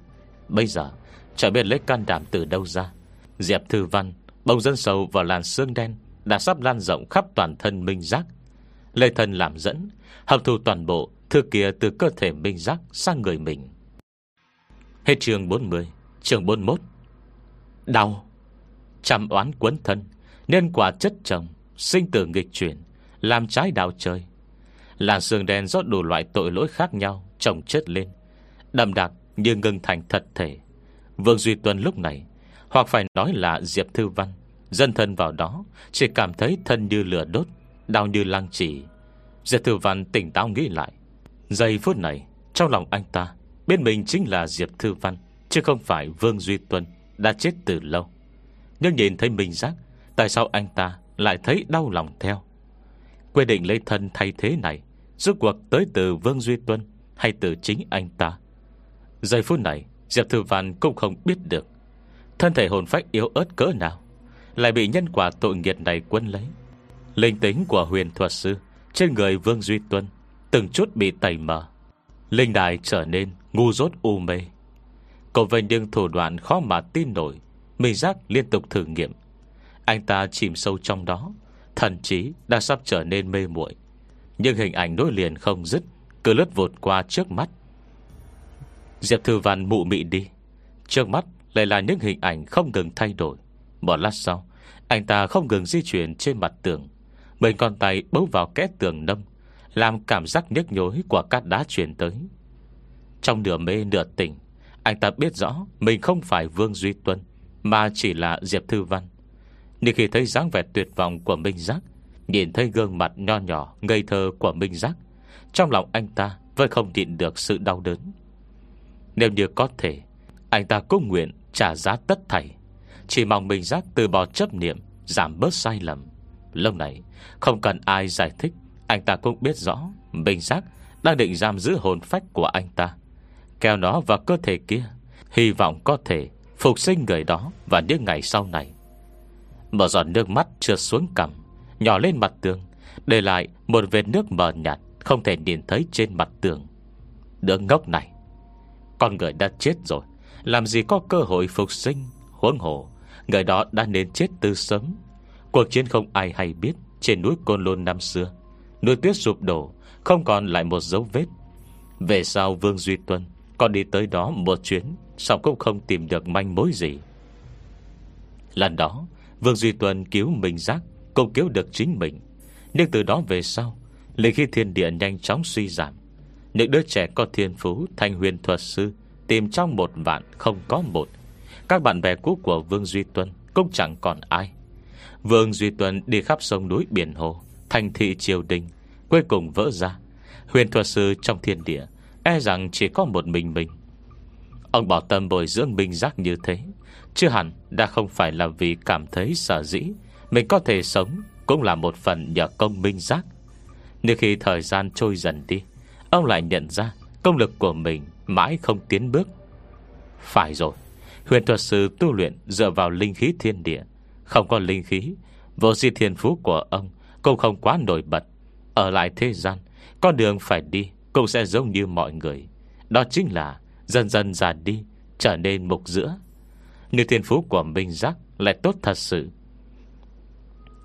Bây giờ Chẳng biết lấy can đảm từ đâu ra. Diệp Thư Văn Bông dân sầu vào làn xương đen đã sắp lan rộng khắp toàn thân Minh Giác. Lê thần làm dẫn, Hấp thu toàn bộ Thư kia từ cơ thể Minh Giác sang người mình. Hết trường 40 Trường 41 Đau, Chăm oán quấn thân Nên quả chất chồng, Sinh tử nghịch chuyển, Làm trái đạo trời. Làn sương đen do đủ loại tội lỗi khác nhau, chồng chất lên, Đậm đặc như ngưng thành thật thể. Vương Duy Tuân lúc này, Hoặc phải nói là Diệp Thư Văn Dân thân vào đó, Chỉ cảm thấy thân như lửa đốt, Đau như lăng chỉ Diệp Thư Văn tỉnh táo nghĩ lại, Giây phút này, Trong lòng anh ta Bên mình chính là Diệp Thư Văn, Chứ không phải Vương Duy Tuân Đã chết từ lâu. Nhưng nhìn thấy mình giác Tại sao anh ta lại thấy đau lòng theo? Quyết định lấy thân thay thế này, Rốt cuộc tới từ Vương Duy Tuân Hay từ chính anh ta? Giây phút này, Diệp Thư Văn cũng không biết được, Thân thể hồn phách yếu ớt cỡ nào. Lại bị nhân quả tội nghiệt này quân lấy. Linh tính của huyền thuật sư Trên người Vương Duy Tuân Từng chút bị tẩy mờ. Linh đài trở nên ngu dốt u mê. Cậu về những thủ đoạn khó mà tin nổi Minh giác liên tục thử nghiệm. Anh ta chìm sâu trong đó, Thần trí đã sắp trở nên mê muội. Nhưng hình ảnh nối liền không dứt, Cứ lướt vụt qua trước mắt. Diệp Thư Văn mụ mị đi, Trước mắt lại là những hình ảnh không ngừng thay đổi. Một lát sau, Anh ta không ngừng di chuyển trên mặt tường. Mình con tay bấu vào kẽ tường nâm, Làm cảm giác nhức nhối Của cát đá chuyển tới. Trong nửa mê nửa tỉnh, Anh ta biết rõ mình không phải Vương Duy Tuân, Mà chỉ là Diệp Thư Văn. Nhưng khi thấy dáng vẻ tuyệt vọng của Minh Giác, Nhìn thấy gương mặt nho nhỏ, Ngây thơ của Minh Giác, Trong lòng anh ta vẫn không nhịn được sự đau đớn. Nếu như có thể, Anh ta cũng nguyện trả giá tất thảy. Chỉ mong mình giác từ bỏ chấp niệm, Giảm bớt sai lầm. Lâu này, không cần ai giải thích, Anh ta cũng biết rõ Mình giác đang định giam giữ hồn phách của anh ta. Kéo nó vào cơ thể kia, Hy vọng có thể Phục sinh người đó Và những ngày sau này. Một giọt nước mắt trượt xuống cằm, Nhỏ lên mặt tường, Để lại một vệt nước mờ nhạt Không thể nhìn thấy trên mặt tường. Đứa ngốc này, con người đã chết rồi, Làm gì có cơ hội phục sinh, Huống hồ. Người đó đã nên chết từ sớm. Cuộc chiến không ai hay biết, Trên núi Côn Lôn năm xưa, Núi tuyết sụp đổ, Không còn lại một dấu vết. Về sau Vương Duy Tuân Còn đi tới đó một chuyến, Xong cũng không tìm được manh mối gì. Lần đó, Vương Duy Tuân cứu mình giác, Cũng cứu được chính mình. Nhưng từ đó về sau Linh khí thiên địa nhanh chóng suy giảm, Những đứa trẻ có thiên phú Thành huyền thuật sư Tìm trong một vạn không có một các bạn bè cũ của Vương Duy Tuân Cũng chẳng còn ai. Vương Duy Tuân đi khắp sông núi biển hồ, Thành thị triều đình, Cuối cùng vỡ ra. Huyền thuật sư trong thiên địa E rằng chỉ có một mình mình. Ông bảo tâm bồi dưỡng minh giác như thế Chưa hẳn đã không phải là vì cảm thấy sợ dĩ, Mình có thể sống Cũng là một phần nhờ công minh giác. Nhưng khi thời gian trôi dần đi, Ông lại nhận ra Công lực của mình mãi không tiến bước. Phải rồi. Huyền thuật sư tu luyện dựa vào linh khí thiên địa. Không có linh khí, Vô di thiên phú của ông Cũng không quá nổi bật. Ở lại thế gian, Con đường phải đi Cũng sẽ giống như mọi người. Đó chính là Dần dần già đi, Trở nên mục giữa. Như thiên phú của Minh Giác Lại tốt thật sự.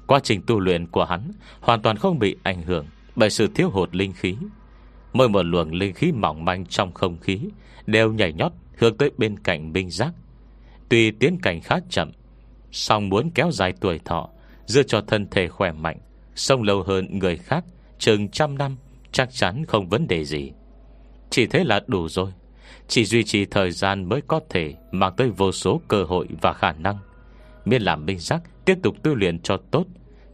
Quá trình tu luyện của hắn Hoàn toàn không bị ảnh hưởng Bởi sự thiếu hụt linh khí. Mỗi một luồng linh khí mỏng manh trong không khí Đều nhảy nhót hướng tới bên cạnh Minh Giác. Tuy tiến cảnh khá chậm, song muốn kéo dài tuổi thọ Dựa cho thân thể khỏe mạnh, Sống lâu hơn người khác, Chừng trăm năm, Chắc chắn không vấn đề gì. Chỉ thế là đủ rồi. Chỉ duy trì thời gian mới có thể Mang tới vô số cơ hội và khả năng. Miên làm minh giác, Tiếp tục tu luyện cho tốt.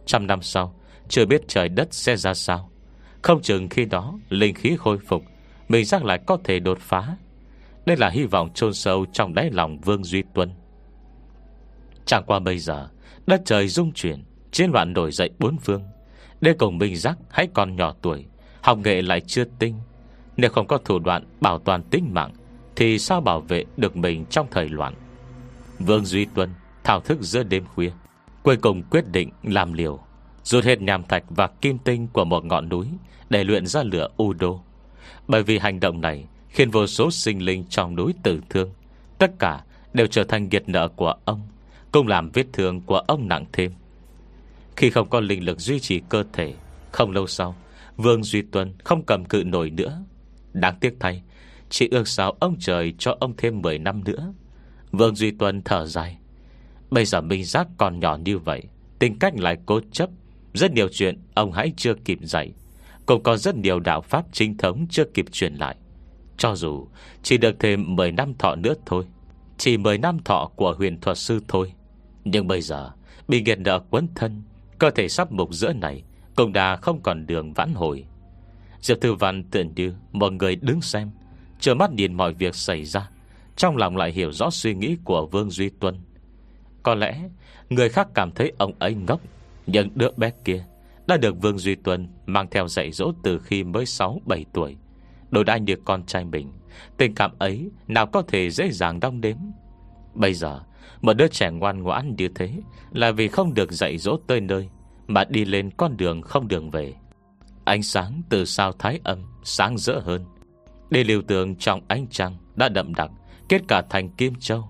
Trăm năm sau, Chưa biết trời đất sẽ ra sao. Không chừng khi đó, Linh khí khôi phục, Minh giác lại có thể đột phá. Đây là hy vọng chôn sâu trong đáy lòng Vương Duy Tuân Chẳng qua bây giờ, Đất trời rung chuyển, Chiến loạn nổi dậy bốn phương. Đê cùng Minh Giác hãy còn nhỏ tuổi, Học nghệ lại chưa tinh. Nếu không có thủ đoạn bảo toàn tính mạng, Thì sao bảo vệ được mình trong thời loạn? Vương Duy Tuân Thảo thức giữa đêm khuya, Cuối cùng quyết định làm liều, Rút hết nhàm thạch và kim tinh của một ngọn núi Để luyện ra lửa u đô Bởi vì hành động này Khiến vô số sinh linh trong núi tử thương. Tất cả đều trở thành nghiệt nợ của ông, Cũng làm vết thương của ông nặng thêm. Khi không có linh lực duy trì cơ thể, Không lâu sau, Vương Duy Tuân không cầm cự nổi nữa. Đáng tiếc thay, Chỉ ước sao ông trời cho ông thêm 10 năm nữa. Vương Duy Tuân thở dài. Bây giờ Minh Giác còn nhỏ như vậy, Tính cách lại cố chấp. Rất nhiều chuyện ông hãy chưa kịp dạy, Cũng có rất nhiều đạo pháp chính thống Chưa kịp truyền lại. Cho dù chỉ được thêm 10 năm thọ nữa thôi, Chỉ 10 năm thọ của huyền thuật sư thôi. Nhưng bây giờ, Bị nghiệt nợ quấn thân, Cơ thể sắp mục giữa này Cũng đã không còn đường vãn hồi. Diệp Thư Văn tưởng như mọi người đứng xem Chờ mắt nhìn mọi việc xảy ra, Trong lòng lại hiểu rõ suy nghĩ của Vương Duy Tuân. Có lẽ Người khác cảm thấy ông ấy ngốc, Nhưng đứa bé kia Đã được Vương Duy Tuân Mang theo dạy dỗ từ khi mới 6-7 tuổi. Đối đãi như con trai mình, Tình cảm ấy nào có thể dễ dàng đong đếm. Bây giờ, Một đứa trẻ ngoan ngoãn như thế Là vì không được dạy dỗ tới nơi, Mà đi lên con đường không đường về. Ánh sáng từ sao thái âm Sáng rỡ hơn. Đi liều tường trong ánh trăng Đã đậm đặc, Kết cả thành kim châu.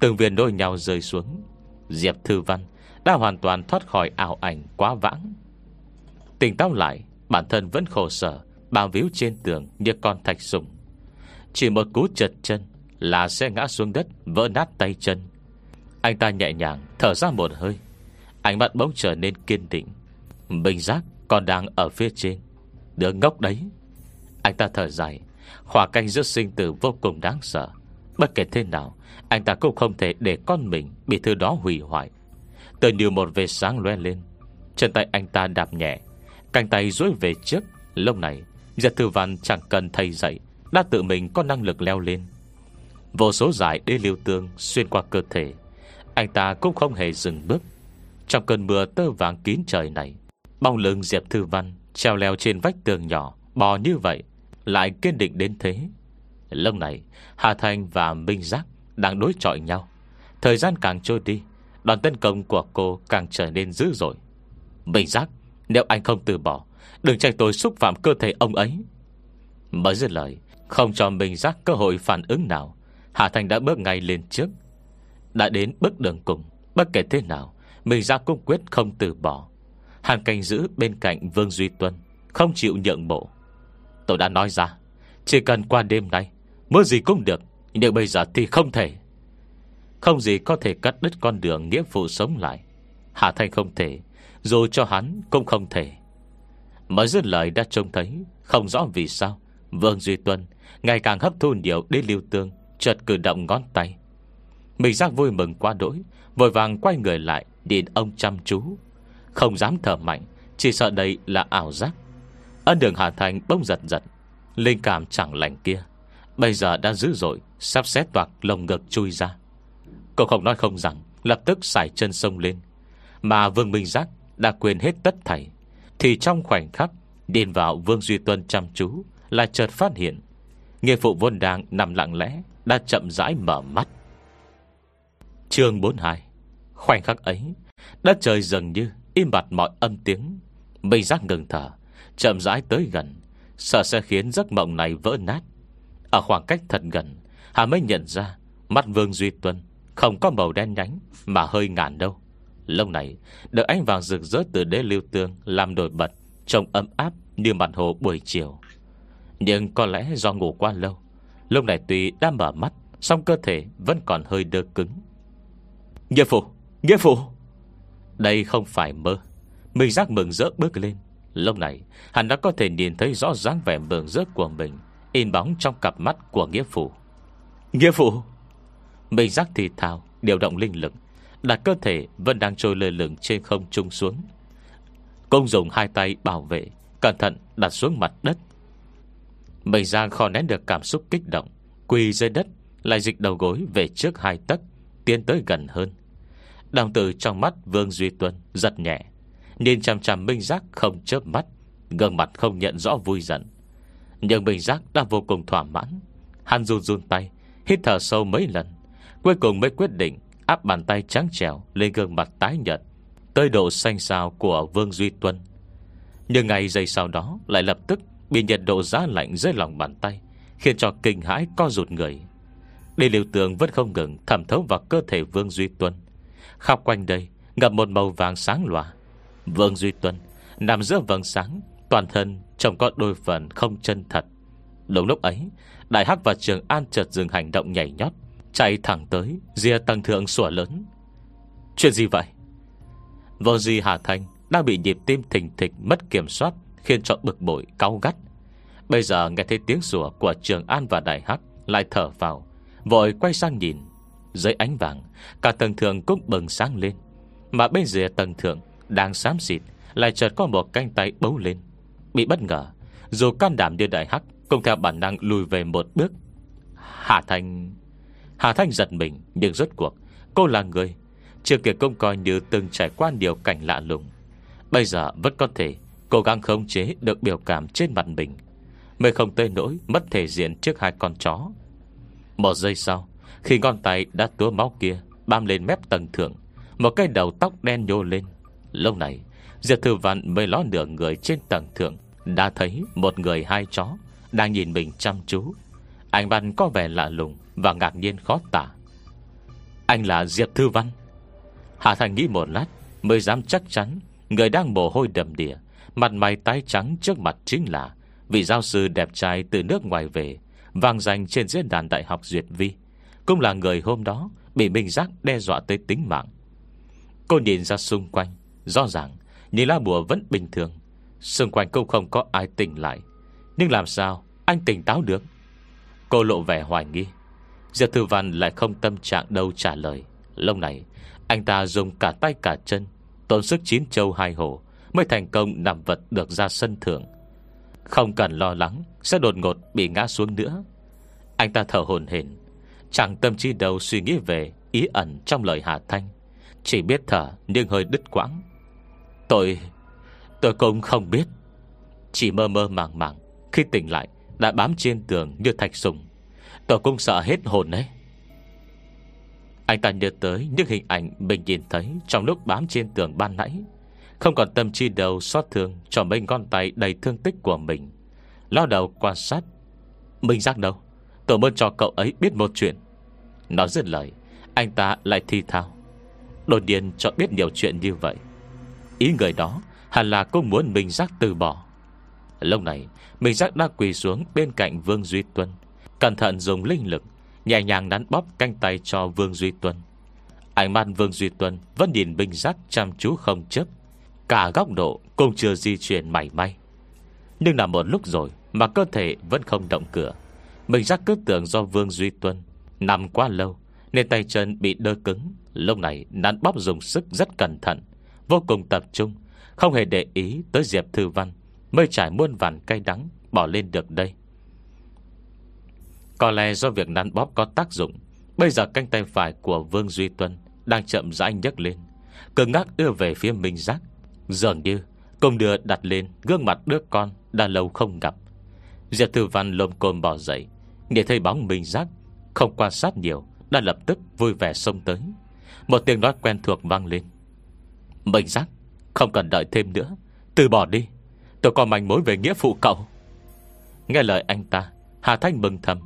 Từng viên đôi nhau rơi xuống. Diệp Thư Văn đã hoàn toàn thoát khỏi ảo ảnh quá vãng. Tỉnh táo lại, Bản thân vẫn khổ sở Bám víu trên tường như con thạch sùng. Chỉ một cú trượt chân Là sẽ ngã xuống đất, Vỡ nát tay chân. Anh ta nhẹ nhàng, thở ra một hơi. Ánh mắt bỗng trở nên kiên định. Bình giác còn đang ở phía trên. Đứa ngốc đấy. Anh ta thở dài. Hòa canh giữa sinh tử vô cùng đáng sợ. Bất kể thế nào, Anh ta cũng không thể để con mình Bị thứ đó hủy hoại. Từ như một vệt sáng loe lên. Chân tay anh ta đạp nhẹ. Cánh tay duỗi về trước. Lúc này Giật thư văn chẳng cần thầy dạy, Đã tự mình có năng lực leo lên. Vô số giải đê liêu tương Xuyên qua cơ thể, Anh ta cũng không hề dừng bước. Trong cơn mưa tơ vàng kín trời này Bong lưng Diệp Thư Văn Treo leo trên vách tường nhỏ, Bò như vậy, Lại kiên định đến thế. Lúc này, Hà Thanh và Minh Giác Đang đối chọi nhau. Thời gian càng trôi đi, Đoàn tấn công của cô càng trở nên dữ dội. Minh Giác, Nếu anh không từ bỏ Đừng trách tôi xúc phạm cơ thể ông ấy. Mới dứt lời, Không cho mình Giác cơ hội phản ứng nào. Hà Thanh đã bước ngay lên trước. Đã đến bước đường cùng, Bất kể thế nào, mình ra cũng quyết không từ bỏ. Hàn canh giữ bên cạnh Vương Duy Tuân, Không chịu nhượng bộ. Tôi đã nói ra, Chỉ cần qua đêm nay Mưa gì cũng được, Nhưng bây giờ thì không thể. Không gì có thể cắt đứt con đường Nghĩa phụ sống lại. Hạ Thanh không thể, Dù cho hắn cũng không thể. Mới dứt lời đã trông thấy, Không rõ vì sao. Vương Duy Tuân Ngày càng hấp thu nhiều đế lưu tương, Chợt cử động ngón tay. Mình giác vui mừng qua đỗi, Vội vàng quay người lại, Nhìn ông chăm chú. Không dám thở mạnh, Chỉ sợ đây là ảo giác. Ân đường Hà Thành bông giật giật, Linh cảm chẳng lành kia. Bây giờ đã dữ dội, Sắp xếp toạc lồng ngực chui ra. Cô không nói không rằng, Lập tức xài chân sông lên. Mà Vương Minh Giác đã quên hết tất thảy. Thì trong khoảnh khắc, điền vào Vương Duy Tuân chăm chú, Là chợt phát hiện Nghiệp phụ vốn đang nằm lặng lẽ, Đã chậm rãi mở mắt. Chương 42 Khoảnh khắc ấy, Đất trời dần như im bặt mọi âm tiếng. Mây giác ngừng thở, Chậm rãi tới gần, Sợ sẽ khiến giấc mộng này vỡ nát. Ở khoảng cách thật gần, Hà mới nhận ra, Mắt Vương Duy Tuân Không có màu đen nhánh Mà hơi ngàn đâu. Lâu này Được ánh vàng rực rỡ từ đế lưu tương Làm nổi bật, Trông ấm áp như mặt hồ buổi chiều. Nhưng có lẽ do ngủ quá lâu, Lúc này tuy đã mở mắt, song cơ thể vẫn còn hơi đơ cứng. Nghĩa phụ Nghĩa phụ! Đây không phải mơ. Mình giác mừng rỡ bước lên. Lúc này, hắn đã có thể nhìn thấy rõ ràng vẻ mừng rỡ của mình, In bóng trong cặp mắt của Nghĩa phụ. Nghĩa phụ! Mình giác thì thào, Điều động linh lực là cơ thể vẫn đang trôi lơ lửng trên không trung xuống. Công dùng hai tay bảo vệ, Cẩn thận đặt xuống mặt đất. Mình Giang khó nén được cảm xúc kích động, Quỳ dưới đất, Lại dịch đầu gối về trước hai tấc, Tiến tới gần hơn. Đồng tử trong mắt Vương Duy Tuân Giật nhẹ, Nhìn chằm chằm Minh Giác không chớp mắt, Gương mặt không nhận rõ vui giận. Nhưng Minh Giác đã vô cùng thỏa mãn, Hắn run run tay, Hít thở sâu mấy lần, Cuối cùng mới quyết định Áp bàn tay trắng trèo lên gương mặt tái nhợt, Tới độ xanh xao của Vương Duy Tuân. Nhưng ngày giây sau đó Lại lập tức bị nhiệt độ giá lạnh dưới lòng bàn tay, Khiến cho kinh hãi co rụt người. Đi liều tường vẫn không ngừng Thẩm thấu vào cơ thể Vương Duy Tuân. Khắp quanh đây Ngập một màu vàng sáng loà Vương Duy Tuân Nằm giữa vầng sáng, Toàn thân trông có đôi phần không chân thật. Đúng lúc ấy, Đại Hắc và Trường An chợt dừng hành động nhảy nhót. Chạy thẳng tới Rìa tầng thượng sủa lớn. Chuyện gì vậy? Vô Di Hà Thanh Đang bị nhịp tim thình thịch mất kiểm soát, Khiến cho bực bội cao gắt. Bây giờ nghe thấy tiếng sủa của Trường An và Đại Hắc Lại thở vào, Vội quay sang nhìn. Dưới ánh vàng, Cả tầng thượng cũng bừng sáng lên. Mà bên dưới tầng thượng Đang xám xịt, Lại chợt có một canh tay bấu lên. Bị bất ngờ, Dù can đảm như đại hắc Cũng theo bản năng lùi về một bước. Hà Thanh Hà Thanh giật mình, Nhưng rốt cuộc, Cô là người. Chưa kể công coi như từng trải qua nhiều cảnh lạ lùng. Bây giờ vẫn có thể Cố gắng khống chế được biểu cảm trên mặt mình. Mới không tới nỗi Mất thể diện trước hai con chó. Một giây sau, Khi ngón tay đã túa máu kia, Bám lên mép tầng thượng, Một cái đầu tóc đen nhô lên. Lúc này, Diệp Thư Văn mới ló nửa người trên tầng thượng, Đã thấy một người hai chó Đang nhìn mình chăm chú. Anh Văn có vẻ lạ lùng và ngạc nhiên khó tả. Anh là Diệp Thư Văn. Hạ Thành nghĩ một lát Mới dám chắc chắn Người đang mồ hôi đầm đìa, Mặt mày tái trắng trước mặt chính là Vị giáo sư đẹp trai từ nước ngoài về Vàng danh trên diễn đàn đại học Duyệt Vi. Cũng là người hôm đó Bị Minh Giác đe dọa tới tính mạng. Cô nhìn ra xung quanh, Rõ ràng Nhìn lá bùa vẫn bình thường. Xung quanh cũng không có ai tỉnh lại. Nhưng làm sao anh tỉnh táo được? Cô lộ vẻ hoài nghi. Diệp Thư Văn lại không tâm trạng đâu trả lời. Lâu này, Anh ta dùng cả tay cả chân, Tốn sức chín châu hai hồ Mới thành công nằm vật được ra sân thượng. Không cần lo lắng, Sẽ đột ngột bị ngã xuống nữa. Anh ta thở hồn hển, Chẳng tâm trí đâu suy nghĩ về Ý ẩn trong lời Hà Thanh. Chỉ biết thở, nhưng hơi đứt quãng. Tôi Tôi cũng không biết. Chỉ mơ mơ màng màng, Khi tỉnh lại, đã bám trên tường như thạch sùng. Tôi cũng sợ hết hồn đấy. Anh ta nhớ tới những hình ảnh Mình nhìn thấy trong lúc bám trên tường ban nãy. Không còn tâm chi đầu xót thương Cho mấy con tay đầy thương tích của mình. Lo đầu quan sát. Mình giác đâu? Tôi muốn cho cậu ấy biết một chuyện. Nói dứt lời, Anh ta lại thi thao. Đột nhiên cho biết nhiều chuyện như vậy. Ý người đó Hẳn là cũng muốn mình giác từ bỏ. Lúc này, Minh giác đã quỳ xuống bên cạnh Vương Duy Tuân. Cẩn thận dùng linh lực, Nhẹ nhàng nắn bóp canh tay cho Vương Duy Tuân. Ánh mắt Vương Duy Tuân Vẫn nhìn binh giác chăm chú không chấp Cả góc độ cũng chưa di chuyển mảy may. Nhưng là một lúc rồi Mà cơ thể vẫn không động cửa. Mình giác cứ tưởng do Vương Duy Tuân Nằm quá lâu, Nên tay chân bị đơ cứng. Lúc này, nắn bóp dùng sức rất cẩn thận, Vô cùng tập trung, Không hề để ý tới Diệp Thư Văn. Mới trải muôn vàn cay đắng Bỏ lên được đây. Có lẽ do việc nắn bóp có tác dụng, Bây giờ cánh tay phải của Vương Duy Tuân Đang chậm rãi nhấc lên Cứng ngác đưa về phía Minh Giác. Dường như Công đưa đặt lên gương mặt đứa con Đã lâu không gặp. Diệp Thư Văn lồm cồm bỏ dậy để thấy bóng Minh Giác, Không quan sát nhiều, Đã lập tức vui vẻ xông tới. Một tiếng nói quen thuộc vang lên. Minh Giác, Không cần đợi thêm nữa, Từ bỏ đi, Tôi có manh mối về nghĩa phụ cậu. Nghe lời anh ta, Hà Thanh mừng thầm.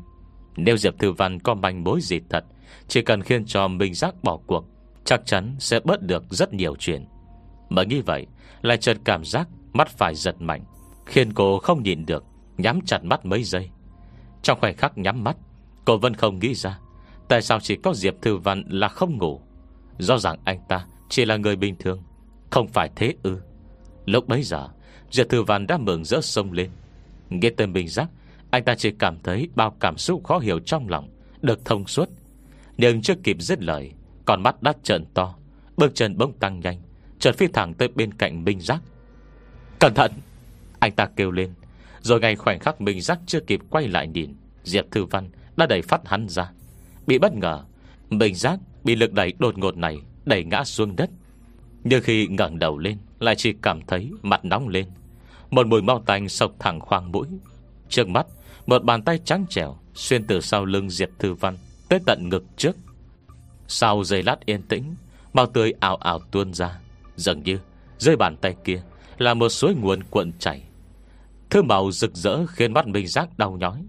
Nếu Diệp Thư Văn có manh mối gì thật, Chỉ cần khiến cho Minh Giác bỏ cuộc, Chắc chắn sẽ bớt được rất nhiều chuyện. Mà nghĩ vậy, Lại chợt cảm giác mắt phải giật mạnh, Khiến cô không nhìn được, Nhắm chặt mắt mấy giây. Trong khoảnh khắc nhắm mắt, Cô vẫn không nghĩ ra, Tại sao chỉ có Diệp Thư Văn là không ngủ. Do rằng anh ta chỉ là người bình thường, Không phải thế ư. Lúc bấy giờ, Diệp Thư Văn đã mừng rỡ sông lên. Nghe tên bình giác anh ta chỉ cảm thấy bao cảm xúc khó hiểu trong lòng, Được thông suốt. Nhưng chưa kịp dứt lời Còn mắt đắt trợn to, Bước chân bỗng tăng nhanh Chợt phi thẳng tới bên cạnh Minh Giác. Cẩn thận! Anh ta kêu lên. Rồi ngay khoảnh khắc Minh Giác chưa kịp quay lại nhìn, Diệp Thư Văn đã đẩy phát hắn ra. Bị bất ngờ, Minh Giác bị lực đẩy đột ngột này Đẩy ngã xuống đất. Nhưng khi ngẩng đầu lên, Lại chỉ cảm thấy mặt nóng lên. Một mùi mau tanh sộc thẳng khoang mũi, Trước mắt một bàn tay trắng trẻo Xuyên từ sau lưng Diệp Thư Văn Tới tận ngực trước. Sau giây lát yên tĩnh, Màu tươi ảo ảo tuôn ra, Dường như dưới bàn tay kia Là một suối nguồn cuộn chảy. Thứ màu rực rỡ khiến mắt mình Giác đau nhói.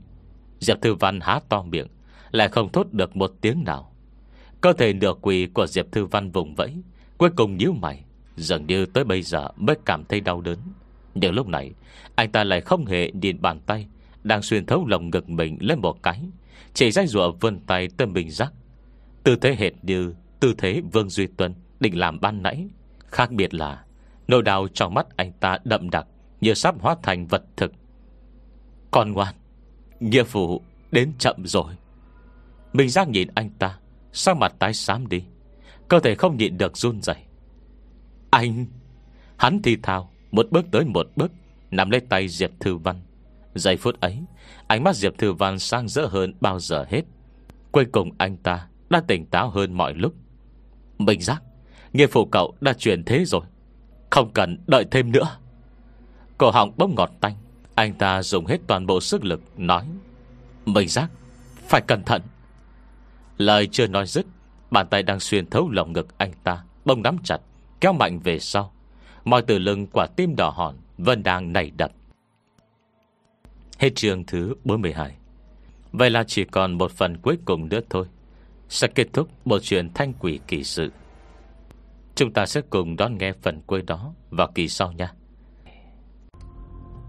Diệp Thư Văn há to miệng, Lại không thốt được một tiếng nào. Cơ thể nửa quỳ của Diệp Thư Văn vùng vẫy, Cuối cùng nhíu mày, Dường như tới bây giờ mới cảm thấy đau đớn. Nhưng lúc này, Anh ta lại không hề nhìn bàn tay đang xuyên thấu lồng ngực mình lên một cái, Chỉ dây rùa vươn tay tâm bình giác Tư thế hệt như Tư thế Vương Duy Tuân Định làm ban nãy. Khác biệt là, Nỗi đau trong mắt anh ta đậm đặc Như sắp hóa thành vật thực. Con ngoan, Nghĩa phụ đến chậm rồi. Mình giác nhìn anh ta sao mặt tái xám đi. Cơ thể không nhịn được run dậy Anh, Hắn thì thào, Một bước tới một bước, Nắm lấy tay Diệp Thư Văn. Giây phút ấy, Ánh mắt Diệp Thư Văn sang rỡ hơn bao giờ hết. Cuối cùng anh ta Đã tỉnh táo hơn mọi lúc. Mình giác, Nghiệp phụ cậu đã chuyển thế rồi. Không cần đợi thêm nữa. Cổ họng bỗng ngọt tanh, Anh ta dùng hết toàn bộ sức lực Nói. Mình giác, Phải cẩn thận. Lời chưa nói dứt, Bàn tay đang xuyên thấu lồng ngực anh ta Bông nắm chặt, Kéo mạnh về sau. Mọi từ lưng quả tim đỏ hòn Vẫn đang nảy đập. Hết chương thứ 42 Vậy là chỉ còn một phần cuối cùng nữa thôi. Sẽ kết thúc bộ truyện thanh quỷ kỳ sự. Chúng ta sẽ cùng đón nghe phần cuối đó Vào kỳ sau nha.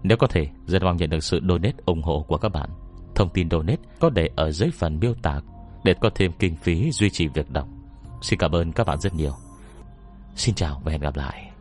Nếu có thể, Rất mong nhận được sự donate ủng hộ của các bạn. Thông tin donate có để ở dưới phần miêu tả Để có thêm kinh phí duy trì việc đọc. Xin cảm ơn các bạn rất nhiều. Xin chào và hẹn gặp lại.